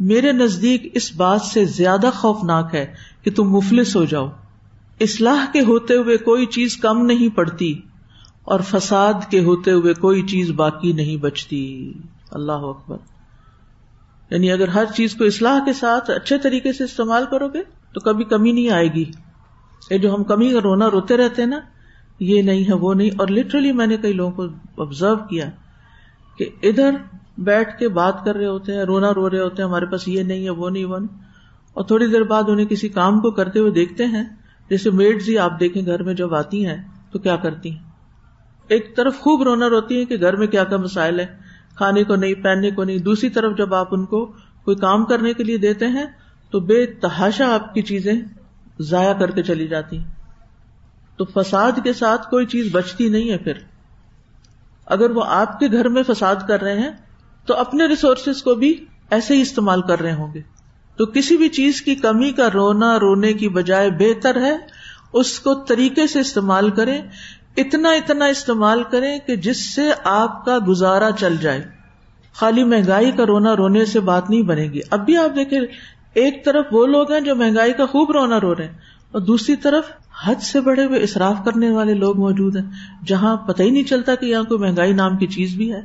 [SPEAKER 1] میرے نزدیک اس بات سے زیادہ خوفناک ہے کہ تم مفلس ہو جاؤ۔ اصلاح کے ہوتے ہوئے کوئی چیز کم نہیں پڑتی اور فساد کے ہوتے ہوئے کوئی چیز باقی نہیں بچتی۔ اللہ اکبر۔ یعنی اگر ہر چیز کو اصلاح کے ساتھ اچھے طریقے سے استعمال کرو گے تو کبھی کمی نہیں آئے گی۔ یہ جو ہم کمی کا رونا روتے رہتے نا یہ نہیں ہے، وہ نہیں۔ اور لٹرلی میں نے کئی لوگوں کو آبزرو کیا کہ ادھر بیٹھ کے بات کر رہے ہوتے ہیں، رونا رو رہے ہوتے ہیں، ہمارے پاس یہ نہیں ہے، وہ نہیں وہ نہیں۔ اور تھوڑی دیر بعد انہیں کسی کام کو کرتے ہوئے دیکھتے ہیں، جیسے میڈز ہی آپ دیکھیں گھر میں جب آتی ہیں تو کیا کرتی ہیں؟ ایک طرف خوب رونا روتی ہے کہ گھر میں کیا کیا مسائل ہے کھانے کو نہیں، پہننے کو نہیں۔ دوسری طرف جب آپ ان کو کوئی کام کرنے کے لیے دیتے ہیں تو بے تحاشا آپ کی چیزیں ضائع کر کے چلی جاتی تو فساد کے ساتھ کوئی چیز بچتی نہیں ہے پھر۔ اگر وہ آپ کے گھر میں فساد کر رہے ہیں، تو اپنے ریسورسز کو بھی ایسے ہی استعمال کر رہے ہوں گے۔ تو کسی بھی چیز کی کمی کا رونا، رونے کی بجائے بہتر ہے، اس کو طریقے سے استعمال کریں، اتنا اتنا استعمال کریں کہ جس سے آپ کا گزارا چل جائے۔ خالی مہنگائی کا رونا، رونے سے بات نہیں بنے گی۔ اب بھی آپ دیکھیں، ایک طرف وہ لوگ ہیں جو مہنگائی کا خوب رونا رو رہے ہیں، اور دوسری طرف حد سے بڑے ہوئے اصراف کرنے والے لوگ موجود ہیں۔ جہاں پتہ ہی نہیں چلتا کہ یہاں کوئی مہنگائی نام کی چیز بھی ہے۔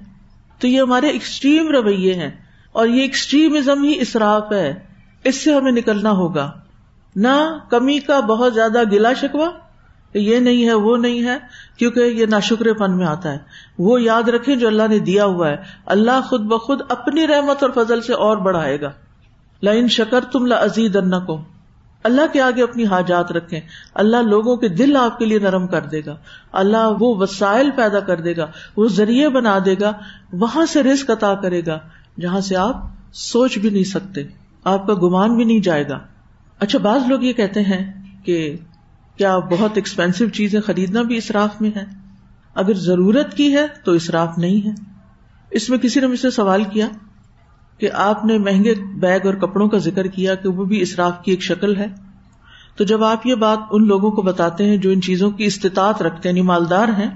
[SPEAKER 1] تو یہ ہمارے ایکسٹریم رویے ہیں اور یہ ایکسٹریمزم ہی اصراف ہے۔ اس سے ہمیں نکلنا ہوگا۔ نہ کمی کا بہت زیادہ گلا شکوا یہ نہیں ہے، وہ نہیں ہے، کیونکہ یہ نہ شکر پن میں آتا ہے۔ وہ یاد رکھے جو اللہ نے دیا ہوا ہے۔ اللہ خود بخود اپنی رحمت اور فضل سے اور بڑھائے گا۔ لائن شکر تم لزید کو اللہ کے آگے اپنی حاجات رکھے اللہ لوگوں کے دل آپ کے لیے نرم کر دے گا۔ اللہ وہ وسائل پیدا کر دے گا، وہ ذریعے بنا دے گا، وہاں سے رسک عطا کرے گا، جہاں سے آپ سوچ بھی نہیں سکتے، آپ کا گمان بھی نہیں جائے گا۔ اچھا بعض لوگ یہ کہتے ہیں کہ کیا بہت ایکسپینسو چیزیں خریدنا بھی اسراف میں ہے اگر ضرورت کی ہے تو اسراف نہیں ہے۔ اس میں کسی نے مجھ سے سوال کیا؟ کہ آپ نے مہنگے بیگ اور کپڑوں کا ذکر کیا کہ وہ بھی اسراف کی ایک شکل ہے۔ تو جب آپ یہ بات ان لوگوں کو بتاتے ہیں جو ان چیزوں کی استطاعت رکھتے ہیں یعنی مالدار ہیں،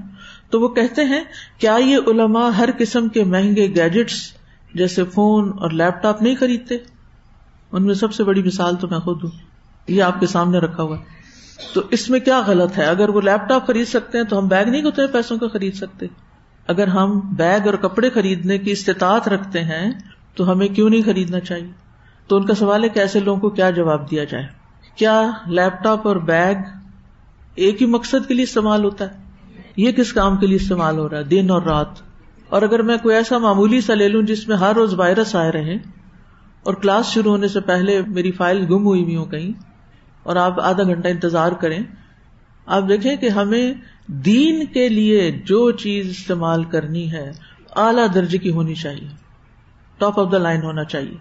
[SPEAKER 1] تو وہ کہتے ہیں، کیا یہ علماء ہر قسم کے مہنگے گیجٹس جیسے فون اور لیپ ٹاپ نہیں خریدتے؟ ان میں سب سے بڑی مثال تو میں خود ہوں۔ یہ آپ کے سامنے رکھا ہوا تو اس میں کیا غلط ہے؟ اگر وہ لیپ ٹاپ خرید سکتے ہیں تو ہم بیگ نہیں ہوتے پیسوں کا خرید سکتے۔ اگر ہم بیگ اور کپڑے خریدنے کی استطاعت رکھتے ہیں تو ہمیں کیوں نہیں خریدنا چاہیے؟ تو ان کا سوال ہے کہ ایسے لوگوں کو کیا جواب دیا جائے؟ کیا لیپ ٹاپ اور بیگ ایک ہی مقصد کے لیے استعمال ہوتا ہے؟ یہ کس کام کے لیے استعمال ہو رہا ہے دن اور رات؟ اور اگر میں کوئی ایسا معمولی سا لے لوں جس میں ہر روز وائرس آئے رہے اور کلاس شروع ہونے سے پہلے میری فائل گم ہوئی ہوئی ہو کہیں اور آپ آدھا گھنٹہ انتظار کریں، آپ دیکھیں کہ ہمیں دین کے لیے جو چیز استعمال کرنی ہے اعلی درجے کی ہونی چاہیے۔ ٹاپ آف دا لائن ہونا چاہیے،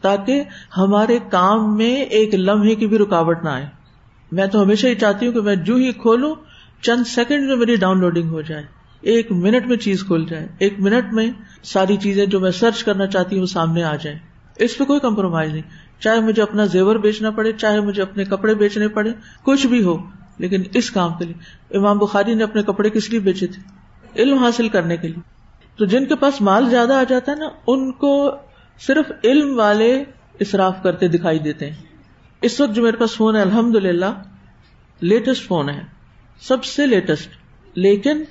[SPEAKER 1] تاکہ ہمارے کام میں ایک لمحے کی بھی رکاوٹ نہ آئے۔ میں تو ہمیشہ ہی چاہتی ہوں کہ میں جو ہی کھولوں، چند سیکنڈ میں میری ڈاؤن لوڈنگ ہو جائے۔ ایک منٹ میں چیز کھول جائے۔ ایک منٹ میں ساری چیزیں جو میں سرچ کرنا چاہتی ہوں سامنے آ جائے اس پہ کوئی کمپرومائز نہیں۔ چاہے مجھے اپنا زیور بیچنا پڑے، چاہے مجھے اپنے کپڑے بیچنے پڑے، کچھ بھی ہو، لیکن اس کام کے لیے۔ امام بخاری نے اپنے کپڑے کس لیے بیچے تھے؟ علم حاصل کرنے کے لیے۔ تو جن کے پاس مال زیادہ آ جاتا ہے نا، ان کو صرف علم والے اصراف کرتے دکھائی دیتے ہیں۔ اس وقت جو میرے پاس فون ہے الحمد للہ لیٹسٹ فون ہے۔ سب سے لیٹسٹ لیکن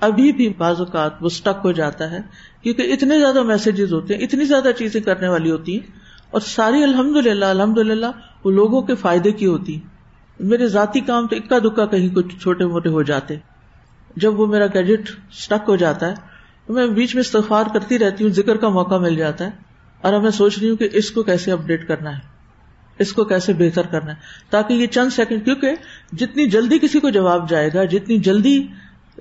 [SPEAKER 1] ابھی بھی بعض اوقات وہ اسٹک ہو جاتا ہے، کیونکہ اتنے زیادہ میسجز ہوتے ہیں، اتنی زیادہ چیزیں کرنے والی ہوتی ہیں۔ اور ساری الحمد للہ الحمد للہ وہ لوگوں کے فائدے کی ہوتی میرے ذاتی کام تو اکا دکا کہیں کچھ چھوٹے موٹے ہو جاتے۔ جب وہ میرا گیجٹ اسٹک ہو جاتا ہے تو میں بیچ میں استفار کرتی رہتی ہوں، ذکر کا موقع مل جاتا ہے۔ اور اب میں سوچ رہی ہوں کہ اس کو کیسے اپڈیٹ کرنا ہے؟ اس کو کیسے بہتر کرنا ہے؟ تاکہ یہ چند سیکنڈ کیونکہ جتنی جلدی کسی کو جواب جائے گا، جتنی جلدی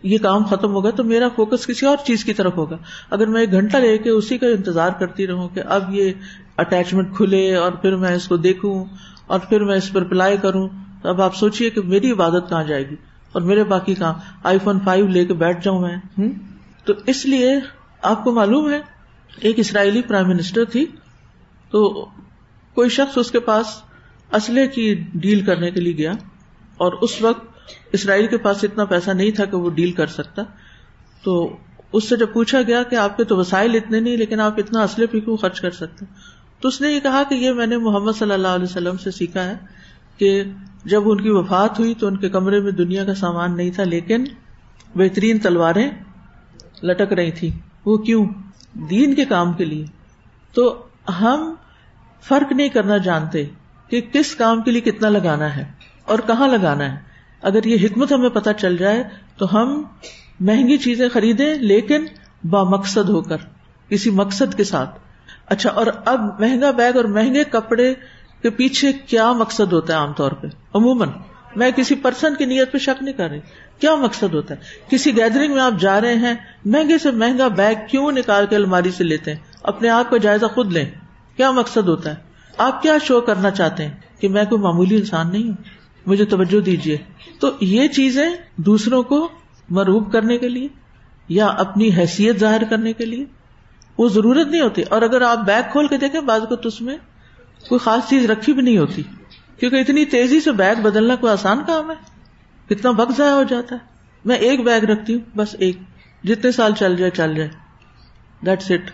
[SPEAKER 1] یہ کام ختم ہوگا، تو میرا فوکس کسی اور چیز کی طرف ہوگا۔ اگر میں ایک گھنٹہ لے کے اسی کا انتظار کرتی رہوں کہ اب یہ اٹیچمنٹ کھلے اور پھر میں اس کو دیکھوں اور پھر میں اس پر اپلائی کروں، تو اب آپ سوچیے کہ میری عبادت کہاں جائے گی؟ اور میرے باقی کام۔ آئی فون فائیو لے کے بیٹھ جاؤں میں۔ تو اس لیے آپ کو معلوم ہے، ایک اسرائیلی پرائم منسٹر تھی، تو کوئی شخص اس کے پاس اسلحے کی ڈیل کرنے کے لیے گیا اور اس وقت اسرائیل کے پاس اتنا پیسہ نہیں تھا کہ وہ ڈیل کر سکتا۔ تو اس سے جب پوچھا گیا کہ آپ کے تو وسائل اتنے نہیں، لیکن آپ اتنا اسلحے پہ کیوں خرچ کر سکتے؟ تو اس نے یہ کہا کہ یہ میں نے محمد صلی اللہ علیہ وسلم سے سیکھا ہے کہ جب ان کی وفات ہوئی تو ان کے کمرے میں دنیا کا سامان نہیں تھا، لیکن بہترین تلواریں لٹک رہی تھی۔ وہ کیوں؟ دین کے کام کے لیے۔ تو ہم فرق نہیں کرنا جانتے کہ کس کام کے لیے کتنا لگانا ہے اور کہاں لگانا ہے۔ اگر یہ حکمت ہمیں پتہ چل جائے تو ہم مہنگی چیزیں خریدیں، لیکن با مقصد ہو کر، کسی مقصد کے ساتھ۔ اچھا اور اب مہنگا بیگ اور مہنگے کپڑے کے پیچھے کیا مقصد ہوتا ہے عام طور پہ؟ عموماً میں کسی پرسن کی نیت پہ شک نہیں کر رہی۔ کیا مقصد ہوتا ہے؟ کسی گیدرنگ میں آپ جا رہے ہیں، مہنگے سے مہنگا بیگ کیوں نکال کے الماری سے لیتے ہیں؟ اپنے آپ کا جائزہ خود لیں۔ کیا مقصد ہوتا ہے؟ آپ کیا شو کرنا چاہتے ہیں کہ میں کوئی معمولی انسان نہیں ہوں؟ مجھے توجہ دیجیے تو یہ چیزیں دوسروں کو مروب کرنے کے لیے یا اپنی حیثیت ظاہر کرنے کے لیے وہ ضرورت نہیں ہوتی۔ اور اگر آپ بیگ کھول کے دیکھیں، بعض کو تو اس میں کوئی خاص چیز رکھی بھی نہیں ہوتی۔ کیونکہ اتنی تیزی سے بیگ بدلنا کوئی آسان کام ہے۔ کتنا وقت ضائع ہو جاتا ہے۔ میں ایک بیگ رکھتی ہوں، بس ایک۔ جتنے سال چل جائے چل جائے۔ دیٹس اٹ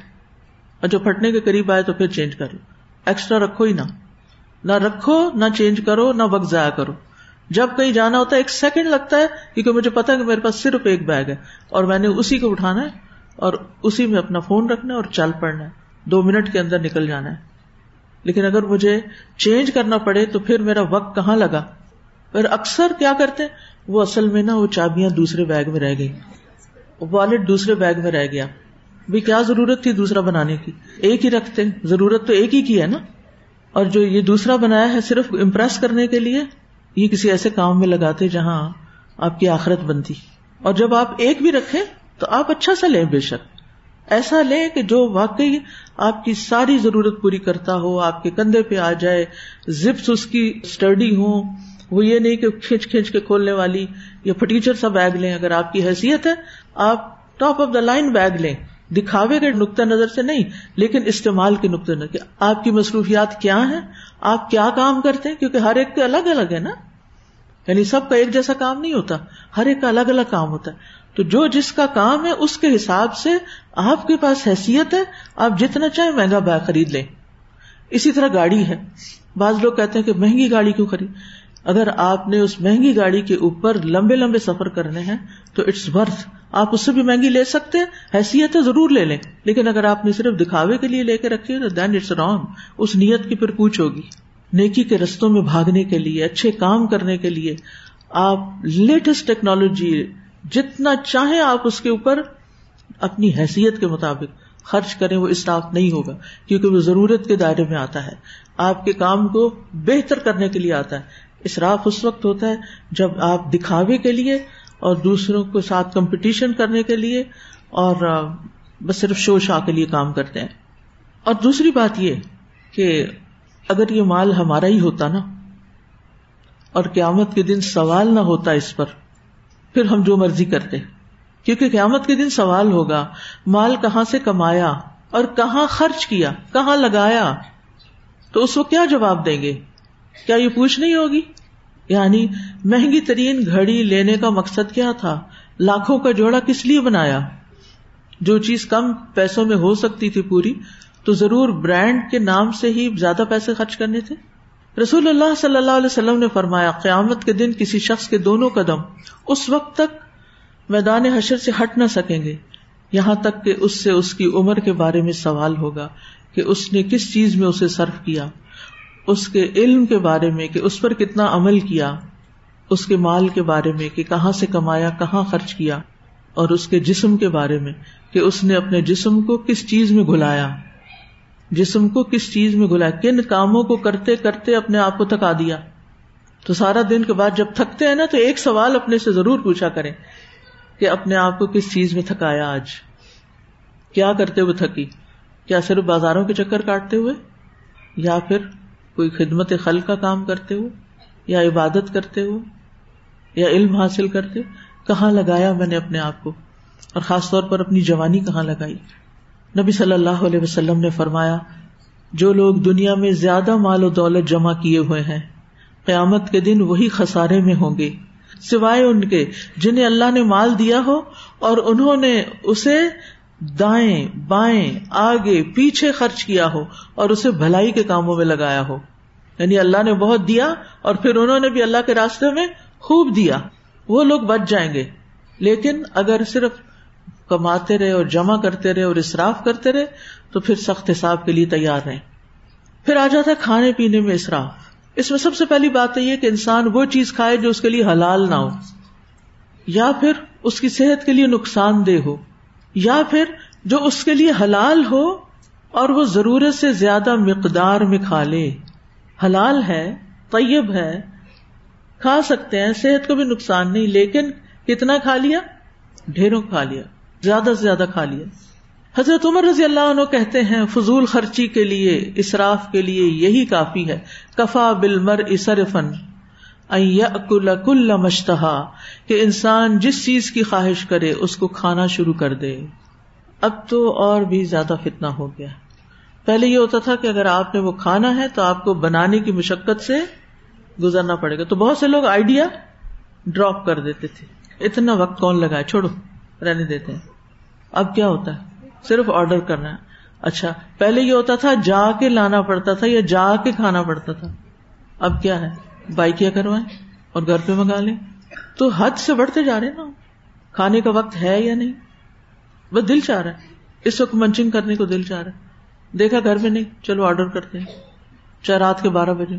[SPEAKER 1] اور جو پھٹنے کے قریب آئے تو پھر چینج کر لو ایکسٹرا رکھو ہی نہ۔ نہ رکھو، نہ چینج کرو، نہ وقت ضائع کرو۔ جب کہیں جانا ہوتا ہے، ایک سیکنڈ لگتا ہے، کیونکہ مجھے پتا کہ میرے پاس صرف ایک بیگ ہے۔ اور میں نے اسی کو اٹھانا ہے، اور اسی میں اپنا فون رکھنا ہے اور چل پڑنا ہے۔ دو منٹ کے اندر نکل جانا ہے۔ لیکن اگر مجھے چینج کرنا پڑے تو پھر میرا وقت کہاں لگا؟ پھر اکثر کیا کرتے وہ اصل میں نا وہ چابیاں دوسرے بیگ میں رہ گئی۔ والٹ دوسرے بیگ میں رہ گیا۔ بھی کیا ضرورت تھی دوسرا بنانے کی؟ ایک ہی رکھتے ضرورت تو ایک ہی کی ہے نا؟ اور جو یہ دوسرا بنایا ہے صرف امپریس کرنے کے لیے، یہ کسی ایسے کام میں لگاتے جہاں آپ کی آخرت بنتی۔ اور جب آپ ایک بھی رکھے تو آپ اچھا سا لیں بے شک۔ ایسا لیں کہ جو واقعی آپ کی ساری ضرورت پوری کرتا ہو، آپ کے کندھے پہ آ جائے، زپس اس کی اسٹڈی ہو وہ یہ نہیں کہ کھینچ کھینچ کے کھولنے والی یا فٹیچر سا بیگ لیں، اگر آپ کی حیثیت ہے، آپ top of the line bag لیں۔ دکھاوے کے نقطۂ نظر سے نہیں، لیکن استعمال کے نقطۂ نظر آپ کی مصروفیات کیا ہیں؟ آپ کیا کام کرتے ہیں؟ کیونکہ ہر ایک کے الگ الگ ہے نا۔ یعنی سب کا ایک جیسا کام نہیں ہوتا، ہر ایک کا الگ الگ کام ہوتا ہے۔ تو جو جس کا کام ہے اس کے حساب سے آپ کے پاس حیثیت ہے، آپ جتنا چاہے مہنگا بیگ خرید لیں۔ اسی طرح گاڑی ہے۔ بعض لوگ کہتے ہیں کہ مہنگی گاڑی کیوں خرید؟ اگر آپ نے اس مہنگی گاڑی کے اوپر لمبے لمبے سفر کرنے ہیں، تو اٹس ورتھ آپ اس سے بھی مہنگی لے سکتے حیثیت ہے ضرور لے لیں۔ لیکن اگر آپ نے صرف دکھاوے کے لیے لے کے رکھے تو دین اٹس رانگ اس نیت کی پھر پوچھ ہوگی۔ نیکی کے رستوں میں بھاگنے کے لیے، اچھے کام کرنے کے لیے، آپ لیٹسٹ ٹیکنالوجی جتنا چاہے آپ اس کے اوپر اپنی حیثیت کے مطابق خرچ کریں، وہ اسٹاف نہیں ہوگا، کیونکہ وہ ضرورت کے دائرے میں آتا ہے۔ آپ کے کام کو بہتر کرنے کے لیے آتا ہے۔ اسراف اس وقت ہوتا ہے جب آپ دکھاوے کے لیے اور دوسروں کے ساتھ کمپٹیشن کرنے کے لیے اور بس صرف شو شاہ کے لیے کام کرتے ہیں۔ اور دوسری بات یہ کہ اگر یہ مال ہمارا ہی ہوتا نا، اور قیامت کے دن سوال نہ ہوتا اس پر پھر ہم جو مرضی کرتے۔ کیونکہ قیامت کے دن سوال ہوگا، مال کہاں سے کمایا اور کہاں خرچ کیا، کہاں لگایا؟ تو اس کو کیا جواب دیں گے؟ کیا یہ پوچھ نہیں ہوگی؟ یعنی مہنگی ترین گھڑی لینے کا مقصد کیا تھا؟ لاکھوں کا جوڑا کس لیے بنایا؟ جو چیز کم پیسوں میں ہو سکتی تھی پوری، تو ضرور برانڈ کے نام سے ہی زیادہ پیسے خرچ کرنے تھے؟ رسول اللہ صلی اللہ علیہ وسلم نے فرمایا، قیامت کے دن کسی شخص کے دونوں قدم اس وقت تک میدان حشر سے ہٹ نہ سکیں گے۔ یہاں تک کہ اس سے اس کی عمر کے بارے میں سوال ہوگا کہ اس نے کس چیز میں اسے صرف کیا۔ اس کے علم کے بارے میں کہ اس پر کتنا عمل کیا۔ اس کے مال کے بارے میں کہ کہاں سے کمایا، کہاں خرچ کیا۔ اور اس کے جسم کے بارے میں کہ اس نے اپنے جسم کو کس چیز میں گلایا جسم کو کس چیز میں گلایا کن کاموں کو کرتے کرتے اپنے آپ کو تھکا دیا؟ تو سارا دن کے بعد جب تھکتے ہیں نا تو ایک سوال اپنے سے ضرور پوچھا کریں کہ اپنے آپ کو کس چیز میں تھکایا آج؟ کیا کرتے ہوئے تھکی؟ کیا صرف بازاروں کے چکر کاٹتے ہوئے؟ یا پھر کوئی خدمت خل کا کام کرتے ہو یا عبادت کرتے ہو یا علم حاصل کرتے؟ کہاں لگایا میں نے اپنے آپ کو؟ اور خاص طور پر اپنی جوانی کہاں لگائی؟ نبی صلی اللہ علیہ وسلم نے فرمایا، جو لوگ دنیا میں زیادہ مال و دولت جمع کیے ہوئے ہیں، قیامت کے دن وہی خسارے میں ہوں گے۔ سوائے ان کے، جنہیں اللہ نے مال دیا ہو، اور انہوں نے اسے دائیں، بائیں، آگے، پیچھے خرچ کیا ہو، اور اسے بھلائی کے کاموں میں لگایا ہو۔ یعنی اللہ نے بہت دیا، اور پھر انہوں نے بھی اللہ کے راستے میں خوب دیا۔ وہ لوگ بچ جائیں گے۔ لیکن اگر صرف کماتے رہے اور جمع کرتے رہے اور اصراف کرتے رہے تو پھر سخت حساب کے لیے تیار رہے پھر آ جاتا ہے کھانے پینے میں اصراف اس میں سب سے پہلی بات یہ کہ انسان وہ چیز کھائے جو اس کے لیے حلال نہ ہو۔ یا پھر اس کی صحت کے لیے نقصان دہ ہو۔ یا پھر جو اس کے لیے حلال ہو اور وہ ضرورت سے زیادہ مقدار میں کھا لے۔ حلال ہے، طیب ہے، کھا سکتے ہیں، صحت کو بھی نقصان نہیں، لیکن کتنا کھا لیا؟ ڈھیروں کھا لیا۔ زیادہ سے زیادہ کھا لیا۔ حضرت عمر رضی اللہ عنہ کہتے ہیں، فضول خرچی کے لیے، اسراف کے لیے یہی کافی ہے۔ کفا بل مر اسرفن کل مشتہا، کہ انسان جس چیز کی خواہش کرے اس کو کھانا شروع کر دے۔ اب تو اور بھی زیادہ فتنا ہو گیا۔ پہلے یہ ہوتا تھا کہ اگر آپ نے وہ کھانا ہے تو آپ کو بنانے کی مشقت سے گزرنا پڑے گا۔ تو بہت سے لوگ آئیڈیا ڈراپ کر دیتے تھے۔ اتنا وقت کون لگا چھوڑو۔ رہنے دیتے ہیں۔ اب کیا ہوتا ہے؟ صرف آرڈر کرنا ہے۔ اچھا پہلے یہ ہوتا تھا جا کے لانا پڑتا تھا یا جا کے کھانا پڑتا تھا؟ اب کیا ہے؟ بائکیا کروائیں اور گھر پہ منگا لیں؟ تو حد سے بڑھتے جا رہے نا۔ کھانے کا وقت ہے یا نہیں؟ بس دل چاہ رہا ہے۔ اس وقت منچنگ کرنے کو دل چاہ رہا ہے۔ دیکھا گھر میں نہیں، چلو آرڈر کرتے ہیں۔ چاہے رات کے بارہ بجے۔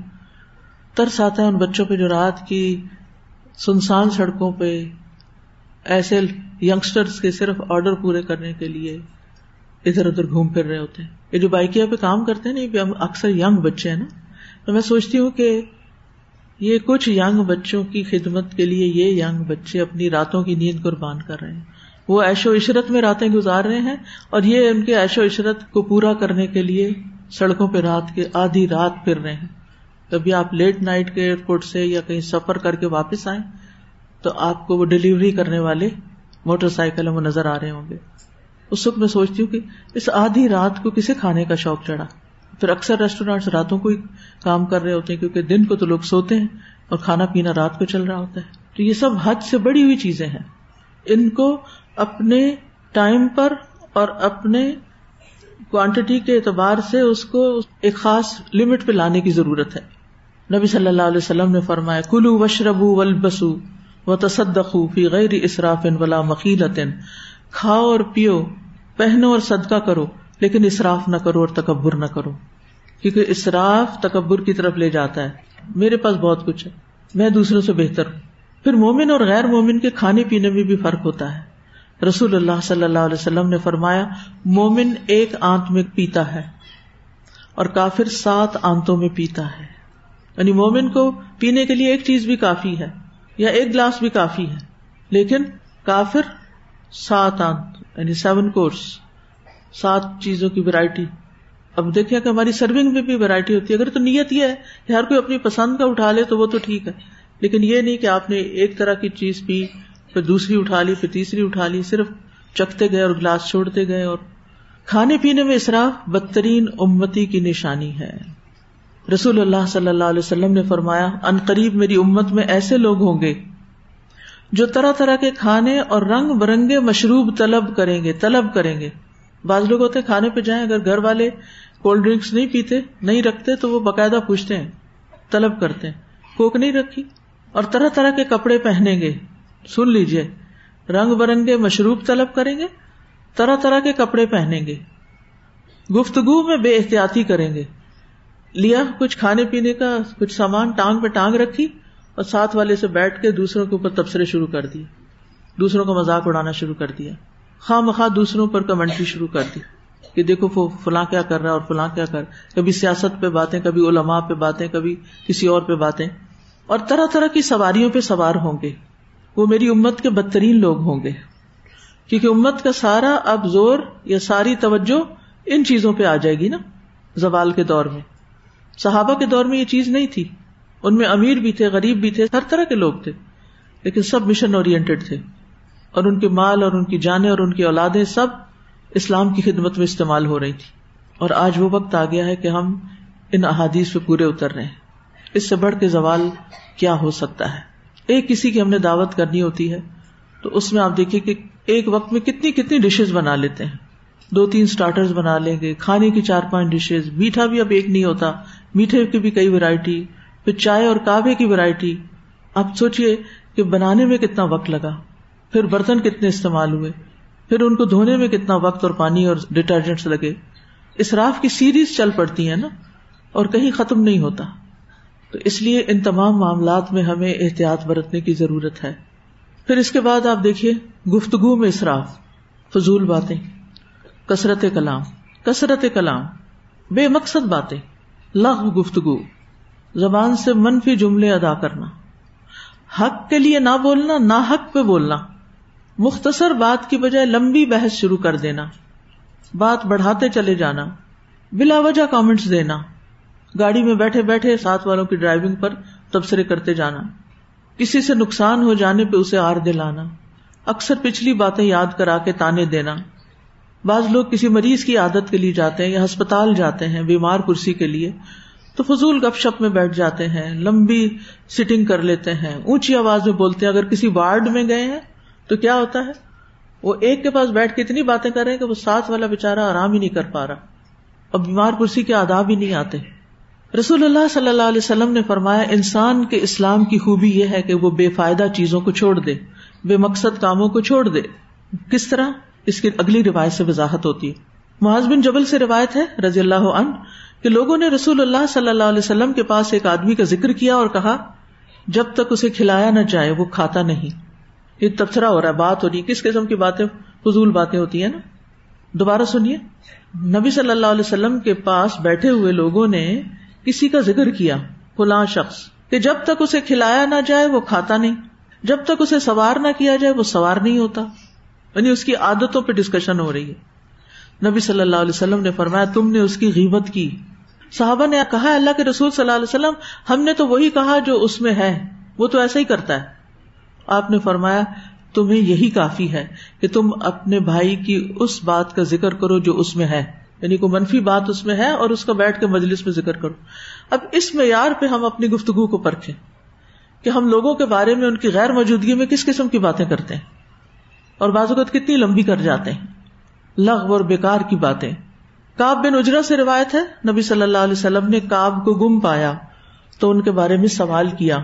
[SPEAKER 1] ترس آتا ہے ان بچوں پہ جو رات کی سنسان سڑکوں پہ۔ ایسے یگسٹرس کے صرف آرڈر پورے کرنے کے لیے ادھر ادھر گھوم پھر رہے ہوتے ہیں۔ یہ جو بائکیا پہ کام کرتے ہیں نا اکثر یگ بچے ہیں نا۔ تو میں سوچتی ہوں کہ یہ کچھ یگ بچوں کی خدمت کے لیے یہ یگ بچے اپنی راتوں کی نیند قربان کر رہے ہیں۔ وہ ایش و عشرت میں راتیں گزار رہے ہیں اور یہ ان کے ایش و عشرت کو پورا کرنے کے لیے سڑکوں پہ رات کے آدھی رات پھر رہے ہیں۔ کبھی آپ لیٹ نائٹ کے ایئرپورٹ سے یا کہیں سفر کر کے واپس آئیں تو آپ کو وہ ڈلیوری کرنے والے موٹر سائیکل وہ نظر آ رہے ہوں گے۔ اس وقت میں سوچتی ہوں کہ اس آدھی رات کو کسے کھانے کا شوق چڑھا۔ پھر اکثر ریسٹورینٹ راتوں کو ہی کام کر رہے ہوتے ہیں کیونکہ دن کو تو لوگ سوتے ہیں اور کھانا پینا رات کو چل رہا ہوتا ہے۔ تو یہ سب حد سے بڑی ہوئی چیزیں ہیں۔ ان کو اپنے ٹائم پر اور اپنے کوانٹٹی کے اعتبار سے اس کو ایک خاص لمٹ پہ لانے کی ضرورت ہے۔ نبی صلی اللہ علیہ وسلم نے فرمایا کلو وشربو ولبسو و تصدقو فی غیر اسراف ولا مخیلت کھاؤ اور پیو، پہنو اور صدقہ کرو، لیکن اسراف نہ کرو اور تکبر نہ کرو۔ کیونکہ اسراف تکبر کی طرف لے جاتا ہے۔ میرے پاس بہت کچھ ہے، میں دوسروں سے بہتر ہوں۔ پھر مومن اور غیر مومن کے کھانے پینے میں بھی فرق ہوتا ہے۔ رسول اللہ صلی اللہ علیہ وسلم نے فرمایا، مومن ایک آنت میں پیتا ہے اور کافر سات آنتوں میں پیتا ہے۔ یعنی مومن کو پینے کے لیے ایک چیز بھی کافی ہے۔ یا ایک گلاس بھی کافی ہے۔ لیکن کافر سات آنت یعنی سیون کورس، سات چیزوں کی ویرائٹی اب دیکھیں کہ ہماری سرونگ میں بھی ویرائٹی ہوتی ہے۔ اگر تو نیت یہ ہے کہ ہر کوئی اپنی پسند کا اٹھا لے تو وہ تو ٹھیک ہے۔ لیکن یہ نہیں کہ آپ نے ایک طرح کی چیز پی، پھر دوسری اٹھا لی، پھر تیسری اٹھا لی، صرف چکتے گئے اور گلاس چھوڑتے گئے اور کھانے پینے میں اصراف بدترین امتی کی نشانی ہے۔ رسول اللہ صلی اللہ علیہ وسلم نے فرمایا، ان قریب میری امت میں ایسے لوگ ہوں گے جو طرح طرح کے کھانے اور رنگ برنگے مشروب طلب کریں گے، طلب کریں گے۔ بعض لوگ ہوتے کھانے پہ جائیں، اگر گھر والے کولڈ ڈرنکس نہیں پیتے، نہیں رکھتے، تو وہ باقاعدہ پوچھتے ہیں، طلب کرتے ہیں۔ کوک نہیں رکھی اور طرح طرح کے کپڑے پہنیں گے۔ سن لیجیے رنگ برنگے مشروب طلب کریں گے، طرح طرح کے کپڑے پہنیں گے۔ گفتگو میں بے احتیاطی کریں گے۔ لیا کچھ کھانے پینے کا، کچھ سامان ٹانگ پہ ٹانگ رکھی اور ساتھ والے سے بیٹھ کے دوسروں کے اوپر تبصرے شروع کر دیے۔ دوسروں کا مذاق اڑانا شروع کر دیا۔ خواہ مخواہ دوسروں پر کمنٹری شروع کر دی کہ دیکھو فلاں کیا کر رہا ہے اور فلاں کیا کر۔ کبھی سیاست پہ باتیں، کبھی علماء پہ باتیں، کبھی کسی اور پہ باتیں۔ اور طرح طرح کی سواریوں پہ سوار ہوں گے۔ وہ میری امت کے بدترین لوگ ہوں گے۔ کیونکہ امت کا سارا اب زور یا ساری توجہ ان چیزوں پہ آ جائے گی نا، زوال کے دور میں۔ صحابہ کے دور میں یہ چیز نہیں تھی۔ ان میں امیر بھی تھے، غریب بھی تھے، ہر طرح کے لوگ تھے۔ لیکن سب مشن اورینٹیڈ تھے۔ اور ان کے مال اور ان کی جانیں اور ان کی اولادیں سب اسلام کی خدمت میں استعمال ہو رہی تھی۔ اور آج وہ وقت آ گیا ہے کہ ہم ان احادیث پہ پورے اتر رہے ہیں۔ اس سے بڑھ کے زوال کیا ہو سکتا ہے؟ ایک کسی کی ہم نے دعوت کرنی ہوتی ہے تو اس میں آپ دیکھیے کہ ایک وقت میں کتنی کتنی ڈشز بنا لیتے ہیں۔ دو تین اسٹارٹر بنا لیں گے، کھانے کی چار پانچ ڈشز میٹھا بھی اب ایک نہیں ہوتا۔ میٹھے کی بھی کئی ویرائٹی پھر چائے اور کابے کی ویرائٹی آپ سوچیے کہ بنانے میں کتنا وقت لگا، پھر برتن کتنے استعمال ہوئے، پھر ان کو دھونے میں کتنا وقت اور پانی اور ڈٹرجنٹس لگے. اسراف کی سیریز چل پڑتی ہے نا، اور کہیں ختم نہیں ہوتا. تو اس لیے ان تمام معاملات میں ہمیں احتیاط برتنے کی ضرورت ہے۔ پھر اس کے بعد آپ دیکھیے گفتگو میں اصراف فضول باتیں، کثرت کلام کثرت کلام، بے مقصد باتیں۔ لغ گفتگو، زبان سے منفی جملے ادا کرنا، حق کے لیے نہ بولنا، نہ حق پہ بولنا، مختصر بات کی بجائے لمبی بحث شروع کر دینا، بات بڑھاتے چلے جانا، بلا وجہ کامنٹس دینا، گاڑی میں بیٹھے بیٹھے ساتھ والوں کی ڈرائیونگ پر تبصرے کرتے جانا، کسی سے نقصان ہو جانے پہ اسے آر دلانا، اکثر پچھلی باتیں یاد کرا کے تانے دینا بعض لوگ کسی مریض کی عادت کے لیے جاتے ہیں یا ہسپتال جاتے ہیں، بیمار کرسی کے لیے، تو فضول گپ شپ میں بیٹھ جاتے ہیں، لمبی سٹنگ کر لیتے ہیں، اونچی آواز میں بولتے ہیں، اگر کسی وارڈ میں گئے ہیں تو کیا ہوتا ہے؟ وہ ایک کے پاس بیٹھ کے اتنی باتیں کر رہے ہیں کہ وہ ساتھ والا بےچارا آرام ہی نہیں کر پا رہا۔ اب بیمار کرسی کے آداب ہی نہیں آتے۔ رسول اللہ صلی اللہ علیہ وسلم نے فرمایا، انسان کے اسلام کی خوبی یہ ہے کہ وہ بے فائدہ چیزوں کو چھوڑ دے، بے مقصد کاموں کو چھوڑ دے۔ کس طرح؟ اس کی اگلی روایت سے وضاحت ہوتی۔ ہے معاذ بن جبل سے روایت ہے رضی اللہ عنہ کہ لوگوں نے رسول اللہ صلی اللہ علیہ وسلم کے پاس ایک آدمی کا ذکر کیا اور کہا، جب تک اسے کھلایا نہ جائے وہ کھاتا نہیں۔ یہ تبصرہ ہو رہا ہے بات ہو رہی ہے۔ کس قسم کی باتیں، فضول باتیں ہوتی ہیں نا۔ دوبارہ سنیے۔ نبی صلی اللہ علیہ وسلم کے پاس بیٹھے ہوئے لوگوں نے کسی کا ذکر کیا، فلاں شخص، کہ جب تک اسے کھلایا نہ جائے وہ کھاتا نہیں۔ جب تک اسے سوار نہ کیا جائے وہ سوار نہیں ہوتا۔ یعنی اس کی عادتوں پہ ڈسکشن ہو رہی ہے۔ نبی صلی اللہ علیہ وسلم نے فرمایا، تم نے اس کی غیبت کی۔ صحابہ نے کہا، اللہ کے رسول صلی اللہ علیہ وسلم، ہم نے تو وہی کہا جو اس میں ہے۔ وہ تو ایسا ہی کرتا ہے۔ آپ نے فرمایا، تمہیں یہی کافی ہے کہ تم اپنے بھائی کی اس بات کا ذکر کرو جو اس میں ہے۔ یعنی کوئی منفی بات اس میں ہے اور اس کا بیٹھ کے مجلس میں ذکر کرو۔ اب اس معیار پہ ہم اپنی گفتگو کو پرکھیں کہ ہم لوگوں کے بارے میں ان کی غیر موجودگی میں کس قسم کی باتیں کرتے ہیں۔ اور بعض اوقات کتنی لمبی کر جاتے ہیں۔ لغ اور بیکار کی باتیں۔ کاب بن اجرا سے روایت ہے، نبی صلی اللہ علیہ وسلم نے کاب کو گم پایا، تو ان کے بارے میں سوال کیا۔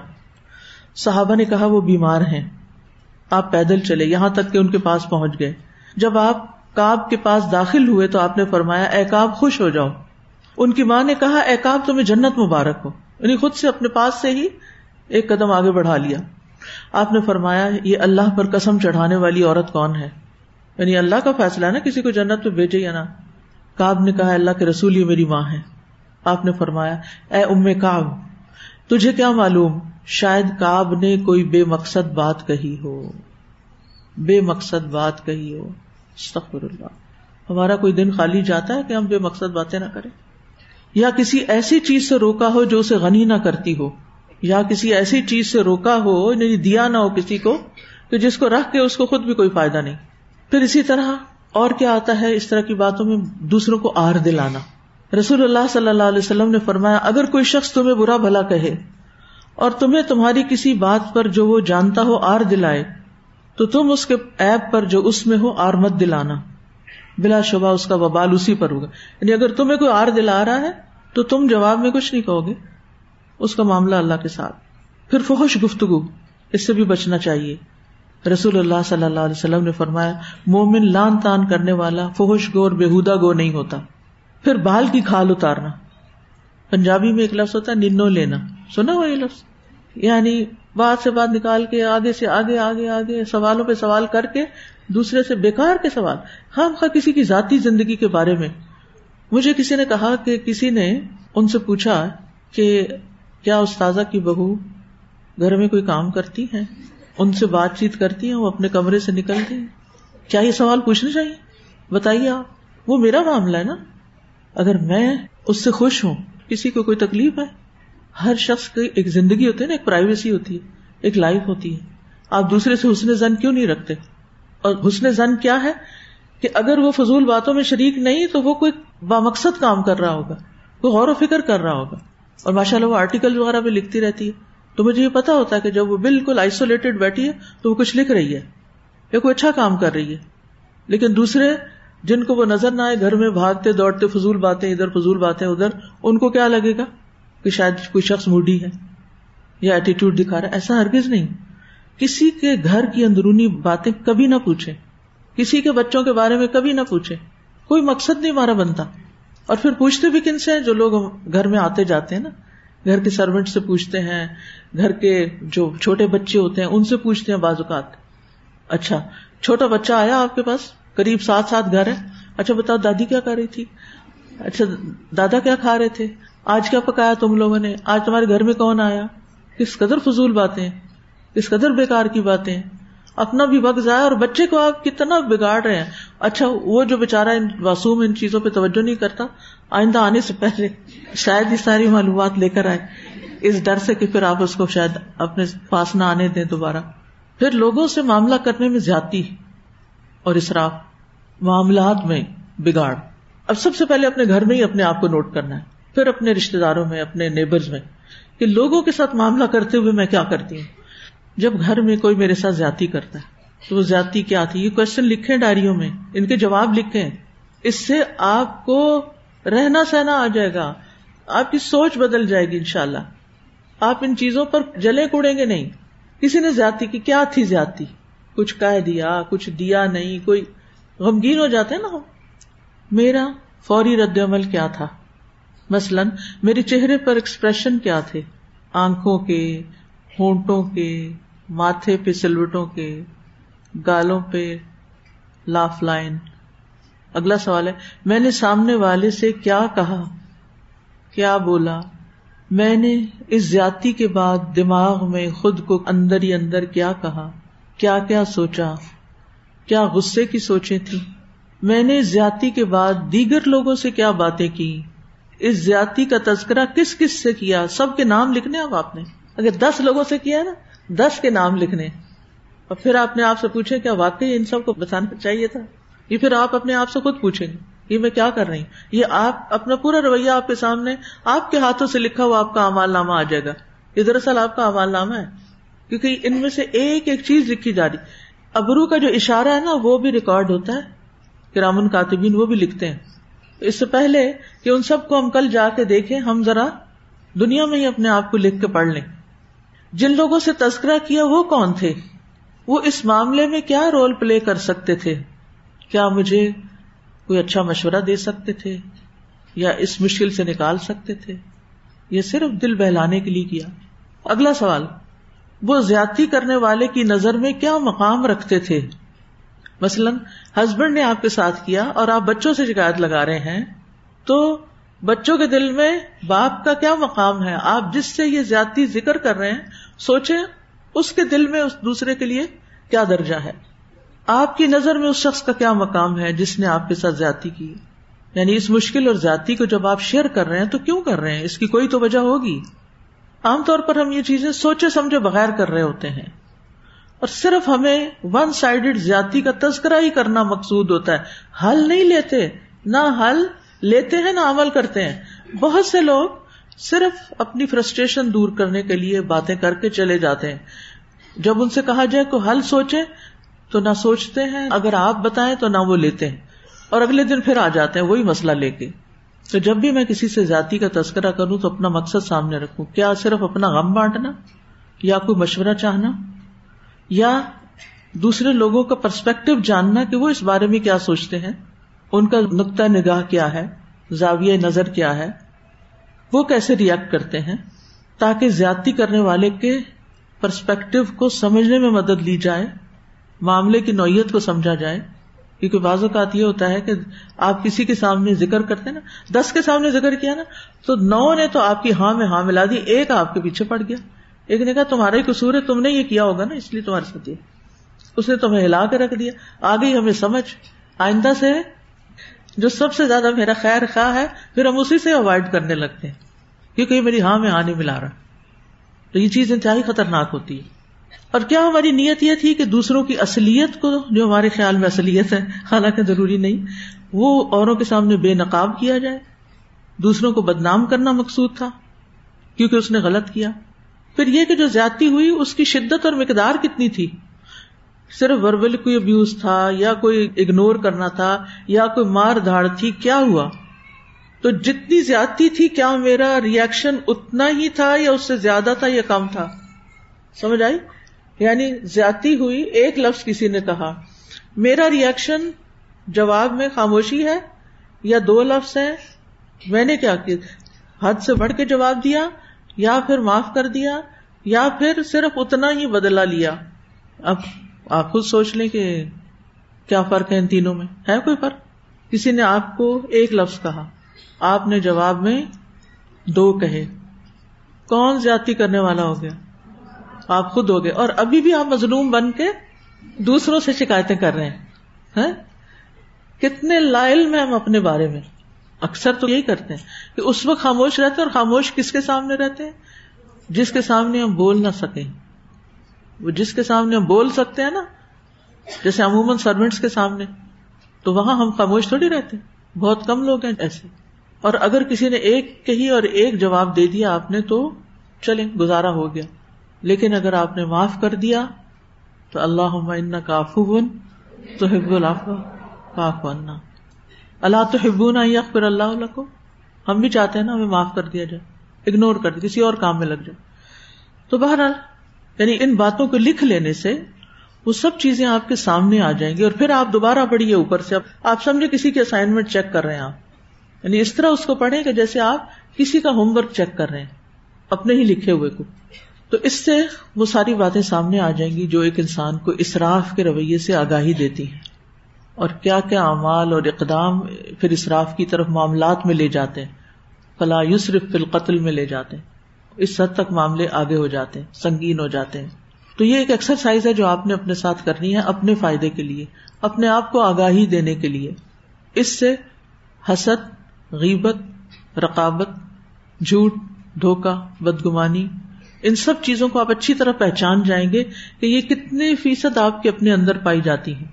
[SPEAKER 1] صحابہ نے کہا، وہ بیمار ہیں۔ آپ پیدل چلے، یہاں تک کہ ان کے پاس پہنچ گئے۔ جب آپ کاب کے پاس داخل ہوئے، تو آپ نے فرمایا، اے کاب خوش ہو جاؤ۔ ان کی ماں نے کہا، اے کاب تمہیں جنت مبارک ہو۔ یعنی خود سے اپنے پاس سے ہی ایک قدم آگے بڑھا لیا۔ آپ نے فرمایا، یہ اللہ پر قسم چڑھانے والی عورت کون ہے؟ یعنی اللہ کا فیصلہ ہے نا کسی کو جنت پہ بھیجے یا نہ؟ کاب نے کہا، اللہ کے رسول یہ میری ماں ہے آپ نے فرمایا، اے ام کاب تجھے کیا معلوم؟ شاید کاب نے کوئی بے مقصد بات کہی ہو۔ بے مقصد بات کہی ہو۔ استغفر اللہ۔ ہمارا کوئی دن خالی جاتا ہے کہ ہم بے مقصد باتیں نہ کریں؟ یا کسی ایسی چیز سے روکا ہو جو اسے غنی نہ کرتی ہو؟ یا کسی ایسی چیز سے روکا ہو یعنی دیا نہ ہو کسی کو، کہ جس کو رکھ کے اس کو خود بھی کوئی فائدہ نہیں۔ پھر اسی طرح اور کیا آتا ہے اس طرح کی باتوں میں؟ دوسروں کو آر دلانا۔ رسول اللہ صلی اللہ علیہ وسلم نے فرمایا، اگر کوئی شخص تمہیں برا بھلا کہے اور تمہیں تمہاری کسی بات پر جو وہ جانتا ہو آر دلائے، تو تم اس کے ایپ پر جو اس میں ہو آر مت دلانا۔ بلا شبہ اس کا وبال اسی پر ہوگا۔ یعنی اگر تمہیں کوئی آر دلا رہا ہے، تو تم جواب میں کچھ نہیں کہو گے۔ اس کا معاملہ اللہ کے ساتھ۔ پھر فحش گفتگو، اس سے بھی بچنا چاہیے۔ رسول اللہ صلی اللہ علیہ وسلم نے فرمایا، مومن لان تان کرنے والا فحش گو اور بےحدا گو نہیں ہوتا۔ پھر بال کی کھال اتارنا۔ پنجابی میں ایک لفظ ہوتا ہے، ننو لینا۔ سنا ہوا یہ لفظ؟ یعنی بات سے بات نکال کے، آگے سے آگے آگے آگے، سوالوں پہ سوال کر کے، دوسرے سے بےکار کے سوال۔ ہم خواہ کسی کی ذاتی زندگی کے بارے میں۔ مجھے کسی نے کہا کہ کسی نے ان سے پوچھا کہ کیا استاذہ کی بہو گھر میں کوئی کام کرتی ہے ان سے بات چیت کرتی ہیں؟ وہ اپنے کمرے سے نکلتی ہیں کیا یہ سوال پوچھنا چاہیے؟ بتائیے آپ، وہ میرا معاملہ ہے نا؟ اگر میں اس سے خوش ہوں، کسی کو کوئی تکلیف ہے؟ ہر شخص کی ایک زندگی ہوتی ہے نا، ایک پرائیویسی ہوتی ہے، ایک لائف ہوتی ہے۔ آپ دوسرے سے حسن زن کیوں نہیں رکھتے؟ اور حسن زن کیا ہے کہ اگر وہ فضول باتوں میں شریک نہیں، تو وہ کوئی بامقصد کام کر رہا ہوگا، کوئی غور و فکر کر رہا ہوگا۔ اور ماشاء اللہ وہ آرٹیکل وغیرہ بھی لکھتی رہتی ہے۔ تو مجھے یہ پتا ہوتا ہے کہ جب وہ بالکل آئسولیٹڈ بیٹھی ہے تو وہ کچھ لکھ رہی ہے یا کوئی اچھا کام کر رہی ہے۔ لیکن دوسرے جن کو وہ نظر نہ آئے، گھر میں بھاگتے، دوڑتے، فضول باتیں، ادھر فضول باتیں، ادھر، ان کو کیا لگے گا کہ شاید کوئی شخص موڈی ہے یا ایٹیٹیوڈ دکھا رہا ہے۔ ایسا ہرگز نہیں۔ کسی کے گھر کی اندرونی باتیں کبھی نہ پوچھے کسی کے بچوں کے بارے میں کبھی نہ پوچھے کوئی مقصد نہیں ہمارا بنتا۔ اور پھر پوچھتے بھی کن سے جو لوگ گھر میں آتے جاتے ہیں نا؟ گھر کے سروینٹ سے پوچھتے ہیں، گھر کے جو چھوٹے بچے ہوتے ہیں، ان سے پوچھتے ہیں بعض اوقات۔ اچھا چھوٹا بچہ آیا آپ کے پاس؟ قریب سات سات گھر ہے؟ اچھا بتاؤ، دادی کیا کر رہی تھی؟ اچھا دادا کیا کھا رہے تھے؟ آج کیا پکایا تم لوگوں نے؟ آج تمہارے گھر میں کون آیا؟ کس قدر فضول باتیں، کس قدر بےکار کی باتیں؟ اپنا بھی وقت ضائع اور بچے کو آپ کتنا بگاڑ رہے ہیں۔ اچھا وہ جو بےچارا معصوم ان چیزوں پہ توجہ نہیں کرتا، آئندہ آنے سے پہلے شاید یہ ساری معلومات لے کر آئے۔ اس ڈر سے کہ پھر آپ اس کو شاید اپنے پاس نہ آنے دیں دوبارہ۔ پھر لوگوں سے معاملہ کرنے میں زیادتی اور اسراف، معاملات میں بگاڑ۔ اب سب سے پہلے اپنے گھر میں ہی اپنے آپ کو نوٹ کرنا ہے۔ پھر اپنے رشتے داروں میں، اپنے نیبرز میں کہ لوگوں کے ساتھ معاملہ کرتے ہوئے میں کیا کرتی ہوں؟ جب گھر میں کوئی میرے ساتھ زیادتی کرتا ہے، تو وہ زیادتی کیا تھی؟ یہ کوشچن لکھے ڈائریوں میں، ان کے جواب لکھے اس سے آپ کو رہنا سہنا آ جائے گا۔ آپ کی سوچ بدل جائے گی ان شاء اللہ آپ ان چیزوں پر جلے کوڑیں گے نہیں۔ کسی نے زیادتی کی، کیا تھی زیادتی؟ کچھ کہہ دیا، کچھ دیا نہیں، کوئی غمگین ہو جاتے نا میرا فوری رد عمل کیا تھا؟ مثلاً میرے چہرے پر ایکسپریشن کیا تھے؟ آنکھوں کے، ہونٹوں کے ماتھے پہ سلوٹوں کے گالوں پہ لاف لائن۔ اگلا سوال ہے، میں نے سامنے والے سے کیا کہا؟ کیا بولا؟ میں نے اس زیادتی کے بعد دماغ میں خود کو اندر ہی اندر کیا کہا؟ کیا کیا سوچا؟ کیا غصے کی سوچیں تھی میں نے زیادتی کے بعد دیگر لوگوں سے کیا باتیں کی؟ اس زیادتی کا تذکرہ کس کس سے کیا؟ سب کے نام لکھنے اب آپ نے۔ اگر دس لوگوں سے کیا نا دس کے نام لکھنے اور پھر آپ نے آپ سے پوچھے کیا واقعی ان سب کو بتانا چاہیے تھا؟ یہ پھر آپ اپنے آپ سے خود پوچھیں گے یہ میں کیا کر رہی ہوں؟ یہ آپ اپنا پورا رویہ آپ کے سامنے آپ کے ہاتھوں سے لکھا ہوا آپ کا امال نامہ آ جائے گا۔ یہ دراصل آپ کا امال نامہ ہے۔ کیونکہ ان میں سے ایک ایک چیز لکھی جا رہی۔ ابرو کا جو اشارہ ہے نا، وہ بھی ریکارڈ ہوتا ہے۔ کرامن کاتبین وہ بھی لکھتے ہیں۔ اس سے پہلے کہ ان سب کو ہم کل جا کے دیکھیں، ہم ذرا دنیا میں ہی اپنے آپ کو لکھ کے پڑھ لیں۔ جن لوگوں سے تذکرہ کیا وہ کون تھے؟ وہ اس معاملے میں کیا رول پلے کر سکتے تھے؟ کیا مجھے کوئی اچھا مشورہ دے سکتے تھے؟ یا اس مشکل سے نکال سکتے تھے؟ یہ صرف دل بہلانے کے لیے کیا۔ اگلا سوال، وہ زیادتی کرنے والے کی نظر میں کیا مقام رکھتے تھے؟ مثلاً ہسبینڈ نے آپ کے ساتھ کیا اور آپ بچوں سے شکایت لگا رہے ہیں، تو بچوں کے دل میں باپ کا کیا مقام ہے؟ آپ جس سے یہ زیادتی ذکر کر رہے ہیں سوچے اس کے دل میں اس دوسرے کے لیے کیا درجہ ہے؟ آپ کی نظر میں اس شخص کا کیا مقام ہے جس نے آپ کے ساتھ زیادتی کی؟ یعنی اس مشکل اور زیادتی کو جب آپ شیئر کر رہے ہیں تو کیوں کر رہے ہیں؟ اس کی کوئی تو وجہ ہوگی؟ عام طور پر ہم یہ چیزیں سوچے سمجھے بغیر کر رہے ہوتے ہیں۔ اور صرف ہمیں ون سائڈیڈ زیادتی کا تذکرہ ہی کرنا مقصود ہوتا ہے۔ حل نہیں لیتے، نہ حل لیتے ہیں نہ عمل کرتے ہیں۔ بہت سے لوگ صرف اپنی فرسٹریشن دور کرنے کے لیے باتیں کر کے چلے جاتے ہیں۔ جب ان سے کہا جائے کو حل سوچے تو نہ سوچتے ہیں، اگر آپ بتائیں تو نہ وہ لیتے ہیں۔ اور اگلے دن پھر آ جاتے ہیں، وہی مسئلہ لے کے۔ تو جب بھی میں کسی سے ذاتی کا تذکرہ کروں تو اپنا مقصد سامنے رکھوں۔ کیا صرف اپنا غم بانٹنا؟ یا کوئی مشورہ چاہنا؟ یا دوسرے لوگوں کا پرسپیکٹو جاننا کہ وہ اس بارے میں کیا سوچتے ہیں؟ ان کا نقطۂ نگاہ کیا ہے؟ زاویہ نظر کیا ہے؟ وہ کیسے ریئیکٹ کرتے ہیں؟ تاکہ زیادتی کرنے والے کے پرسپیکٹو کو سمجھنے میں مدد لی جائے، معاملے کی نوعیت کو سمجھا جائے۔ کیونکہ بعض اوقات یہ ہوتا ہے کہ آپ کسی کے سامنے ذکر کرتے نا، دس کے سامنے ذکر کیا نا، تو نو نے تو آپ کی ہاں میں ہاں ملا دی، ایک آپ کے پیچھے پڑ گیا۔ ایک نے کہا، تمہارا ہی قصور ہے، تم نے یہ کیا ہوگا نا، اس لیے تمہارے ساتھ یہ۔ اس نے تمہیں ہلا کے رکھ دیا۔ آگے ہمیں سمجھ، آئندہ سے جو سب سے زیادہ میرا خیر خواہ ہے، پھر ہم اسی سے اوائڈ کرنے لگتے ہیں کیونکہ یہ میری ہاں میں آنے ملا رہا۔ تو یہ چیز انتہائی خطرناک ہوتی ہے۔ اور کیا ہماری نیت یہ تھی کہ دوسروں کی اصلیت کو جو ہمارے خیال میں اصلیت ہے، حالانکہ ضروری نہیں، وہ اوروں کے سامنے بے نقاب کیا جائے۔ دوسروں کو بدنام کرنا مقصود تھا، کیونکہ اس نے غلط کیا۔ پھر یہ کہ جو زیادتی ہوئی، اس کی شدت اور مقدار کتنی تھی؟ صرف وربل کوئی ابیوز تھا یا کوئی اگنور کرنا تھا یا کوئی مار دھاڑ تھی، کیا ہوا؟ تو جتنی زیادتی تھی، کیا میرا ریئیکشن اتنا ہی تھا یا اس سے زیادہ تھا یا کم تھا؟ سمجھ آئی؟ یعنی زیادتی ہوئی، ایک لفظ کسی نے کہا۔ میرا ریئیکشن جواب میں خاموشی ہے یا دو لفظ ہے میں نے کیا کیا؟ حد سے بڑھ کے جواب دیا، یا پھر معاف کر دیا، یا پھر صرف اتنا ہی بدلا لیا۔ اب آپ خود سوچ لیں کہ کیا فرق ہے ان تینوں میں؟ ہے کوئی فرق؟ کسی نے آپ کو ایک لفظ کہا، آپ نے جواب میں دو کہے۔ کون زیادتی کرنے والا ہو گیا؟ آپ خود ہو گئے۔ اور ابھی بھی آپ مظلوم بن کے دوسروں سے شکایتیں کر رہے ہیں۔ کتنے لائل میں ہم اپنے بارے میں۔ اکثر تو یہی کرتے ہیں کہ اس وقت خاموش رہتے اور خاموش کس کے سامنے رہتے ہیں؟ جس کے سامنے ہم بول نہ سکیں۔ وہ جس کے سامنے ہم بول سکتے ہیں نا، جیسے عموماً سروینٹس کے سامنے، تو وہاں ہم خاموش تھوڑی رہتے بہت کم لوگ ہیں ایسے۔ اور اگر کسی نے ایک کہی اور ایک جواب دے دیا آپ نے تو چلیں، گزارا ہو گیا۔ لیکن اگر آپ نے معاف کر دیا، تو اللہ ان کافو تو حب کاف انا اللہ تو ہبونا پھر اللہ کو ہم بھی چاہتے ہیں نا ہمیں معاف کر دیا جائے اگنور کر دیا، کسی اور کام میں لگ جائے۔ تو بہرحال یعنی ان باتوں کو لکھ لینے سے وہ سب چیزیں آپ کے سامنے آ جائیں گی اور پھر آپ دوبارہ پڑھیے اوپر سے۔ آپ سمجھے کسی کی اسائنمنٹ چیک کر رہے ہیں آپ۔ یعنی اس طرح اس کو پڑھیں کہ جیسے آپ کسی کا ہوم ورک چیک کر رہے ہیں، اپنے ہی لکھے ہوئے کو۔ تو اس سے وہ ساری باتیں سامنے آ جائیں گی جو ایک انسان کو اسراف کے رویے سے آگاہی دیتی ہیں۔ اور کیا کیا اعمال اور اقدام پھر اسراف کی طرف معاملات میں لے جاتے ہیں۔ فلاں یوسرف فی القتل میں لے جاتے ہیں۔ اس حد تک معاملے آگے ہو جاتے ہیں، سنگین ہو جاتے ہیں۔ تو یہ ایک ایکسرسائز ہے جو آپ نے اپنے ساتھ کرنی ہے، اپنے فائدے کے لیے، اپنے آپ کو آگاہی دینے کے لیے۔ اس سے حسد، غیبت، رقابت، جھوٹ دھوکا بدگمانی، ان سب چیزوں کو آپ اچھی طرح پہچان جائیں گے کہ یہ کتنے فیصد آپ کے اپنے اندر پائی جاتی ہیں۔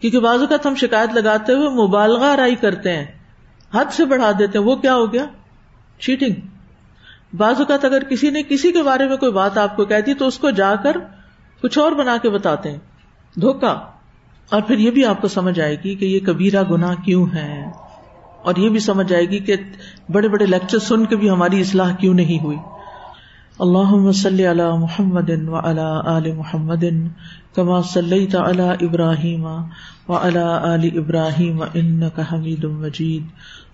[SPEAKER 1] کیونکہ بعض اوقات ہم شکایت لگاتے ہوئے مبالغہ رائی کرتے ہیں، حد سے بڑھا دیتے ہیں، وہ کیا ہو گیا؟ چیٹنگ بعض اوقات اگر کسی نے کسی کے بارے میں کوئی بات آپ کو کہہ دی تو اس کو جا کر کچھ اور بنا کے بتاتے ہیں، دھوکا۔ اور پھر یہ بھی آپ کو سمجھ آئے گی کہ یہ کبیرا گنا کیوں ہے اور یہ بھی سمجھ آئے گی کہ بڑے بڑے لیکچر سن کے بھی ہماری اصلاح کیوں نہیں ہوئی۔ اللہ وسلی علی محمد و علی آل محمد کما صلی علی ابراہیم و علی آل ابراہیم ان کا حمید مجید۔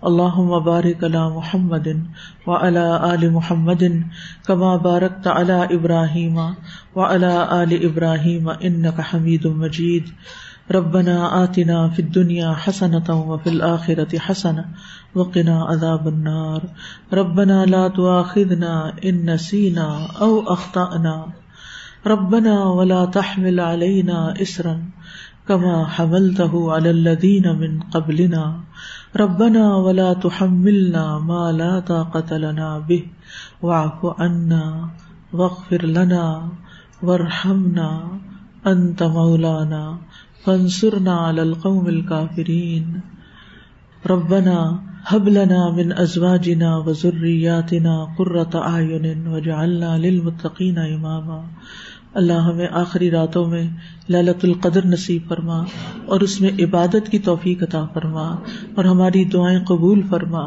[SPEAKER 1] اللہ مبارک علی محمد و علی آل محمد کما بارک علی ابراہیم و علی آل ابراہیم ان کا حمید مجید. ربنا آتنا فی الدنیا حسنتا وفی الآخرة حسنة وقنا عذاب النار. ربنا لا تواخذنا ان نسينا او اخطأنا. ربنا ولا تحمل علينا اسرا كما حملته على الذين من قبلنا. ربنا ولا تحملنا ما لا طاقة لنا به. واعف عنا واغفر لنا وارحمنا انت مولانا. فانصرنا على القوم الكافرين. ربنا حب لنا من ازواجنا و ذریاتنا قرۃ اعین وجعلنا للمتقین اماما اللہ ہمیں آخری راتوں میں للت القدر نصیب فرما اور اس میں عبادت کی توفیق عطا فرما اور ہماری دعائیں قبول فرما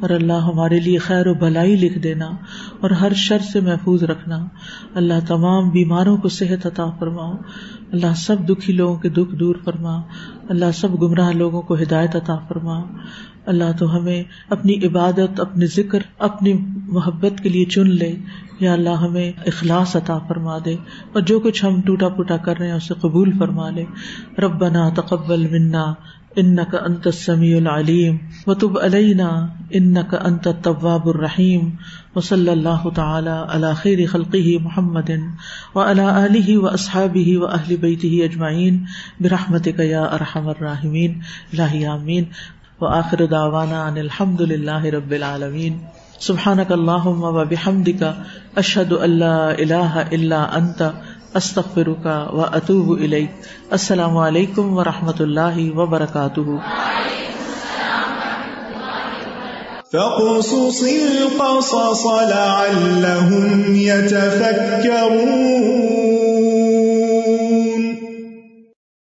[SPEAKER 1] اور اللہ ہمارے لیے خیر و بھلائی لکھ دینا اور ہر شر سے محفوظ رکھنا۔ اللہ تمام بیماروں کو صحت عطا فرما۔ اللہ سب دکھی لوگوں کے دکھ دور فرما۔ اللہ سب گمراہ لوگوں کو ہدایت عطا فرما۔ اللہ تو ہمیں اپنی عبادت اپنے ذکر، اپنی محبت کے لیے چن لے۔ یا اللہ ہمیں اخلاص عطا فرما دے اور جو کچھ ہم ٹوٹا پوٹا کر رہے ہیں اسے قبول فرما لے۔ ربنا تقبل منا ان کا انت سمیع العلیم و تب علینا ان کا انت طواب الرحیم و صلی اللہ تعالی علی خیر خلقی محمد و علی علیہ و اصحابہ و اہل بیتہ اجمعین برحمتک یا ارحم الراحمین، الہی آمین۔ وآخر دعوانا ان الحمد لله رب العالمين سبحانك اللهم وبحمدك اشهد ان لا اله الا انت استغفرك واتوب اليك السلام علیکم ورحمۃ اللہ وبرکاتہ.
[SPEAKER 2] فاقصص القصص لعلهم يتفكرون